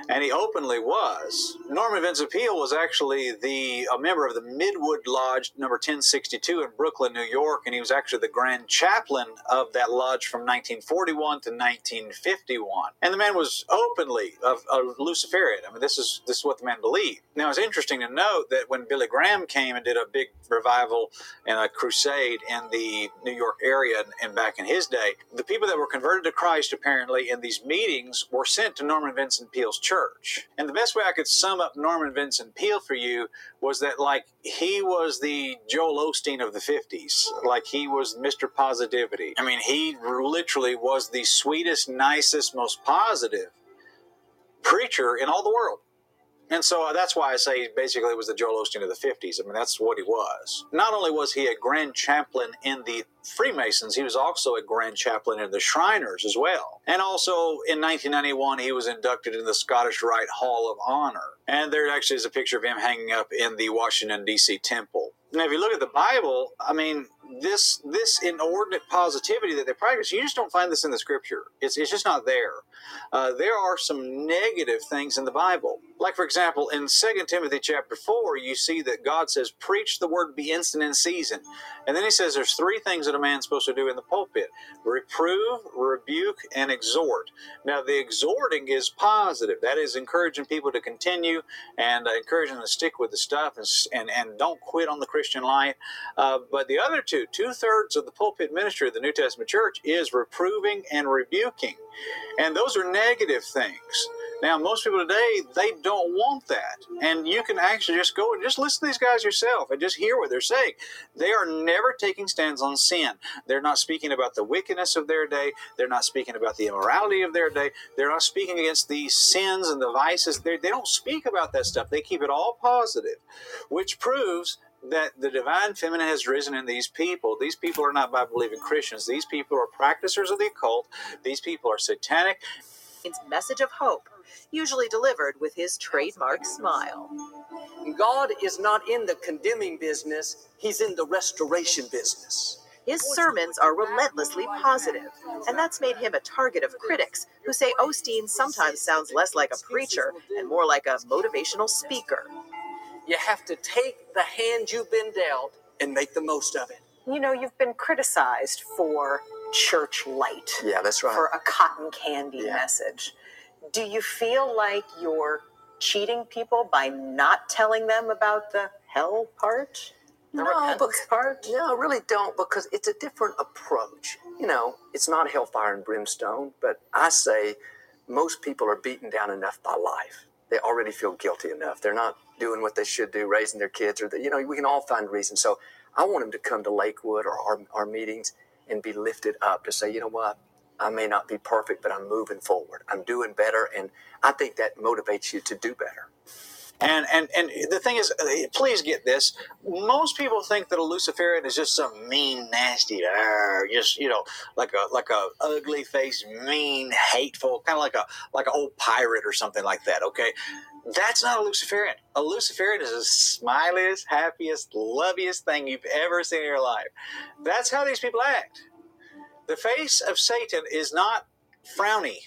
and he openly was. Norman Vincent Peale was actually the a member of the Midwood Lodge number 1062 in Brooklyn, New York, and he was actually the grand chaplain of that lodge from 1941 to 1951. And the man was openly a, a Luciferian. I mean, this is this is what the man believed. Now, it's interesting to note that when Billy Graham came and did a big revival and a crusade in the New York area and, and back in his day, the people that were converted to Christ apparently in these meetings were sent to Norman Vincent Peale's church. And the best way I could sum up Norman Vincent Peale for you was that, like, he was the Joel Osteen of the 50s. Like, he was Mr. Positivity. I mean, he literally was the sweetest, nicest, most positive preacher in all the world. And so uh, that's why I say basically it was the Joel Osteen of the 50s. I mean, that's what he was. Not only was he a grand chaplain in the Freemasons, he was also a grand chaplain in the Shriners as well. And also in 1991, he was inducted in the Scottish Rite Hall of Honor. And there actually is a picture of him hanging up in the Washington, D.C. temple. Now, if you look at the Bible, I mean, this this inordinate positivity that they practice, you just don't find this in the Scripture. It's, it's just not there. Uh, there are some negative things in the Bible. Like, for example, in 2 Timothy chapter 4, you see that God says, Preach the word, be instant in season. And then he says there's three things that a man's supposed to do in the pulpit reprove, rebuke, and exhort. Now, the exhorting is positive. That is encouraging people to continue and uh, encouraging them to stick with the stuff and, and, and don't quit on the Christian life. Uh, but the other two, two thirds of the pulpit ministry of the New Testament church is reproving and rebuking. And those are negative things. Now, most people today, they don't want that. And you can actually just go and just listen to these guys yourself and just hear what they're saying. They are never taking stands on sin. They're not speaking about the wickedness of their day. They're not speaking about the immorality of their day. They're not speaking against the sins and the vices. They're, they don't speak about that stuff. They keep it all positive, which proves that the divine feminine has risen in these people. These people are not Bible believing Christians. These people are practitioners of the occult. These people are satanic. Message of hope, usually delivered with his trademark smile. God is not in the condemning business, He's in the restoration business. His sermons are relentlessly positive, and that's made him a target of critics who say Osteen sometimes sounds less like a preacher and more like a motivational speaker. You have to take the hand you've been dealt and make the most of it. You know, you've been criticized for church light. Yeah, that's right. For a cotton candy Yeah. message. Do you feel like you're cheating people by not telling them about the hell part? The No, repentance part? No, I really don't because it's a different approach. You know, it's not hellfire and brimstone, but I say most people are beaten down enough by life. They already feel guilty enough. They're not doing what they should do, raising their kids, or the, you know, we can all find reasons. So I want them to come to Lakewood or our, our meetings and be lifted up to say, you know what, I may not be perfect, but I'm moving forward. I'm doing better, and I think that motivates you to do better. And and and the thing is, uh, please get this. Most people think that a Luciferian is just some mean, nasty, uh, just you know, like a like a ugly faced, mean, hateful, kind of like a like an old pirate or something like that. Okay, that's not a Luciferian. A Luciferian is the smiliest, happiest, loveliest thing you've ever seen in your life. That's how these people act. The face of Satan is not frowny.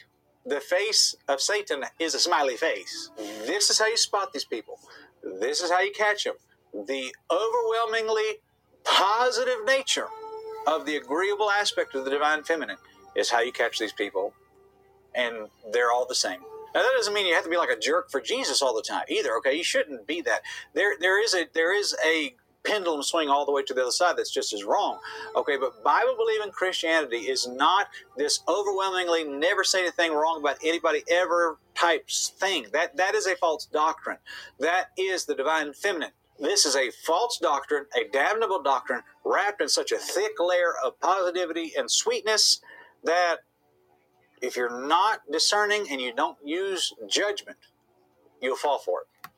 The face of Satan is a smiley face. This is how you spot these people. This is how you catch them. The overwhelmingly positive nature of the agreeable aspect of the divine feminine is how you catch these people, and they're all the same. Now that doesn't mean you have to be like a jerk for Jesus all the time either. Okay, you shouldn't be that. There, there is a there is a pendulum swing all the way to the other side that's just as wrong. Okay, but Bible believing Christianity is not this overwhelmingly never say anything wrong about anybody ever type thing. That that is a false doctrine. That is the divine feminine. This is a false doctrine, a damnable doctrine, wrapped in such a thick layer of positivity and sweetness that if you're not discerning and you don't use judgment, you'll fall for it.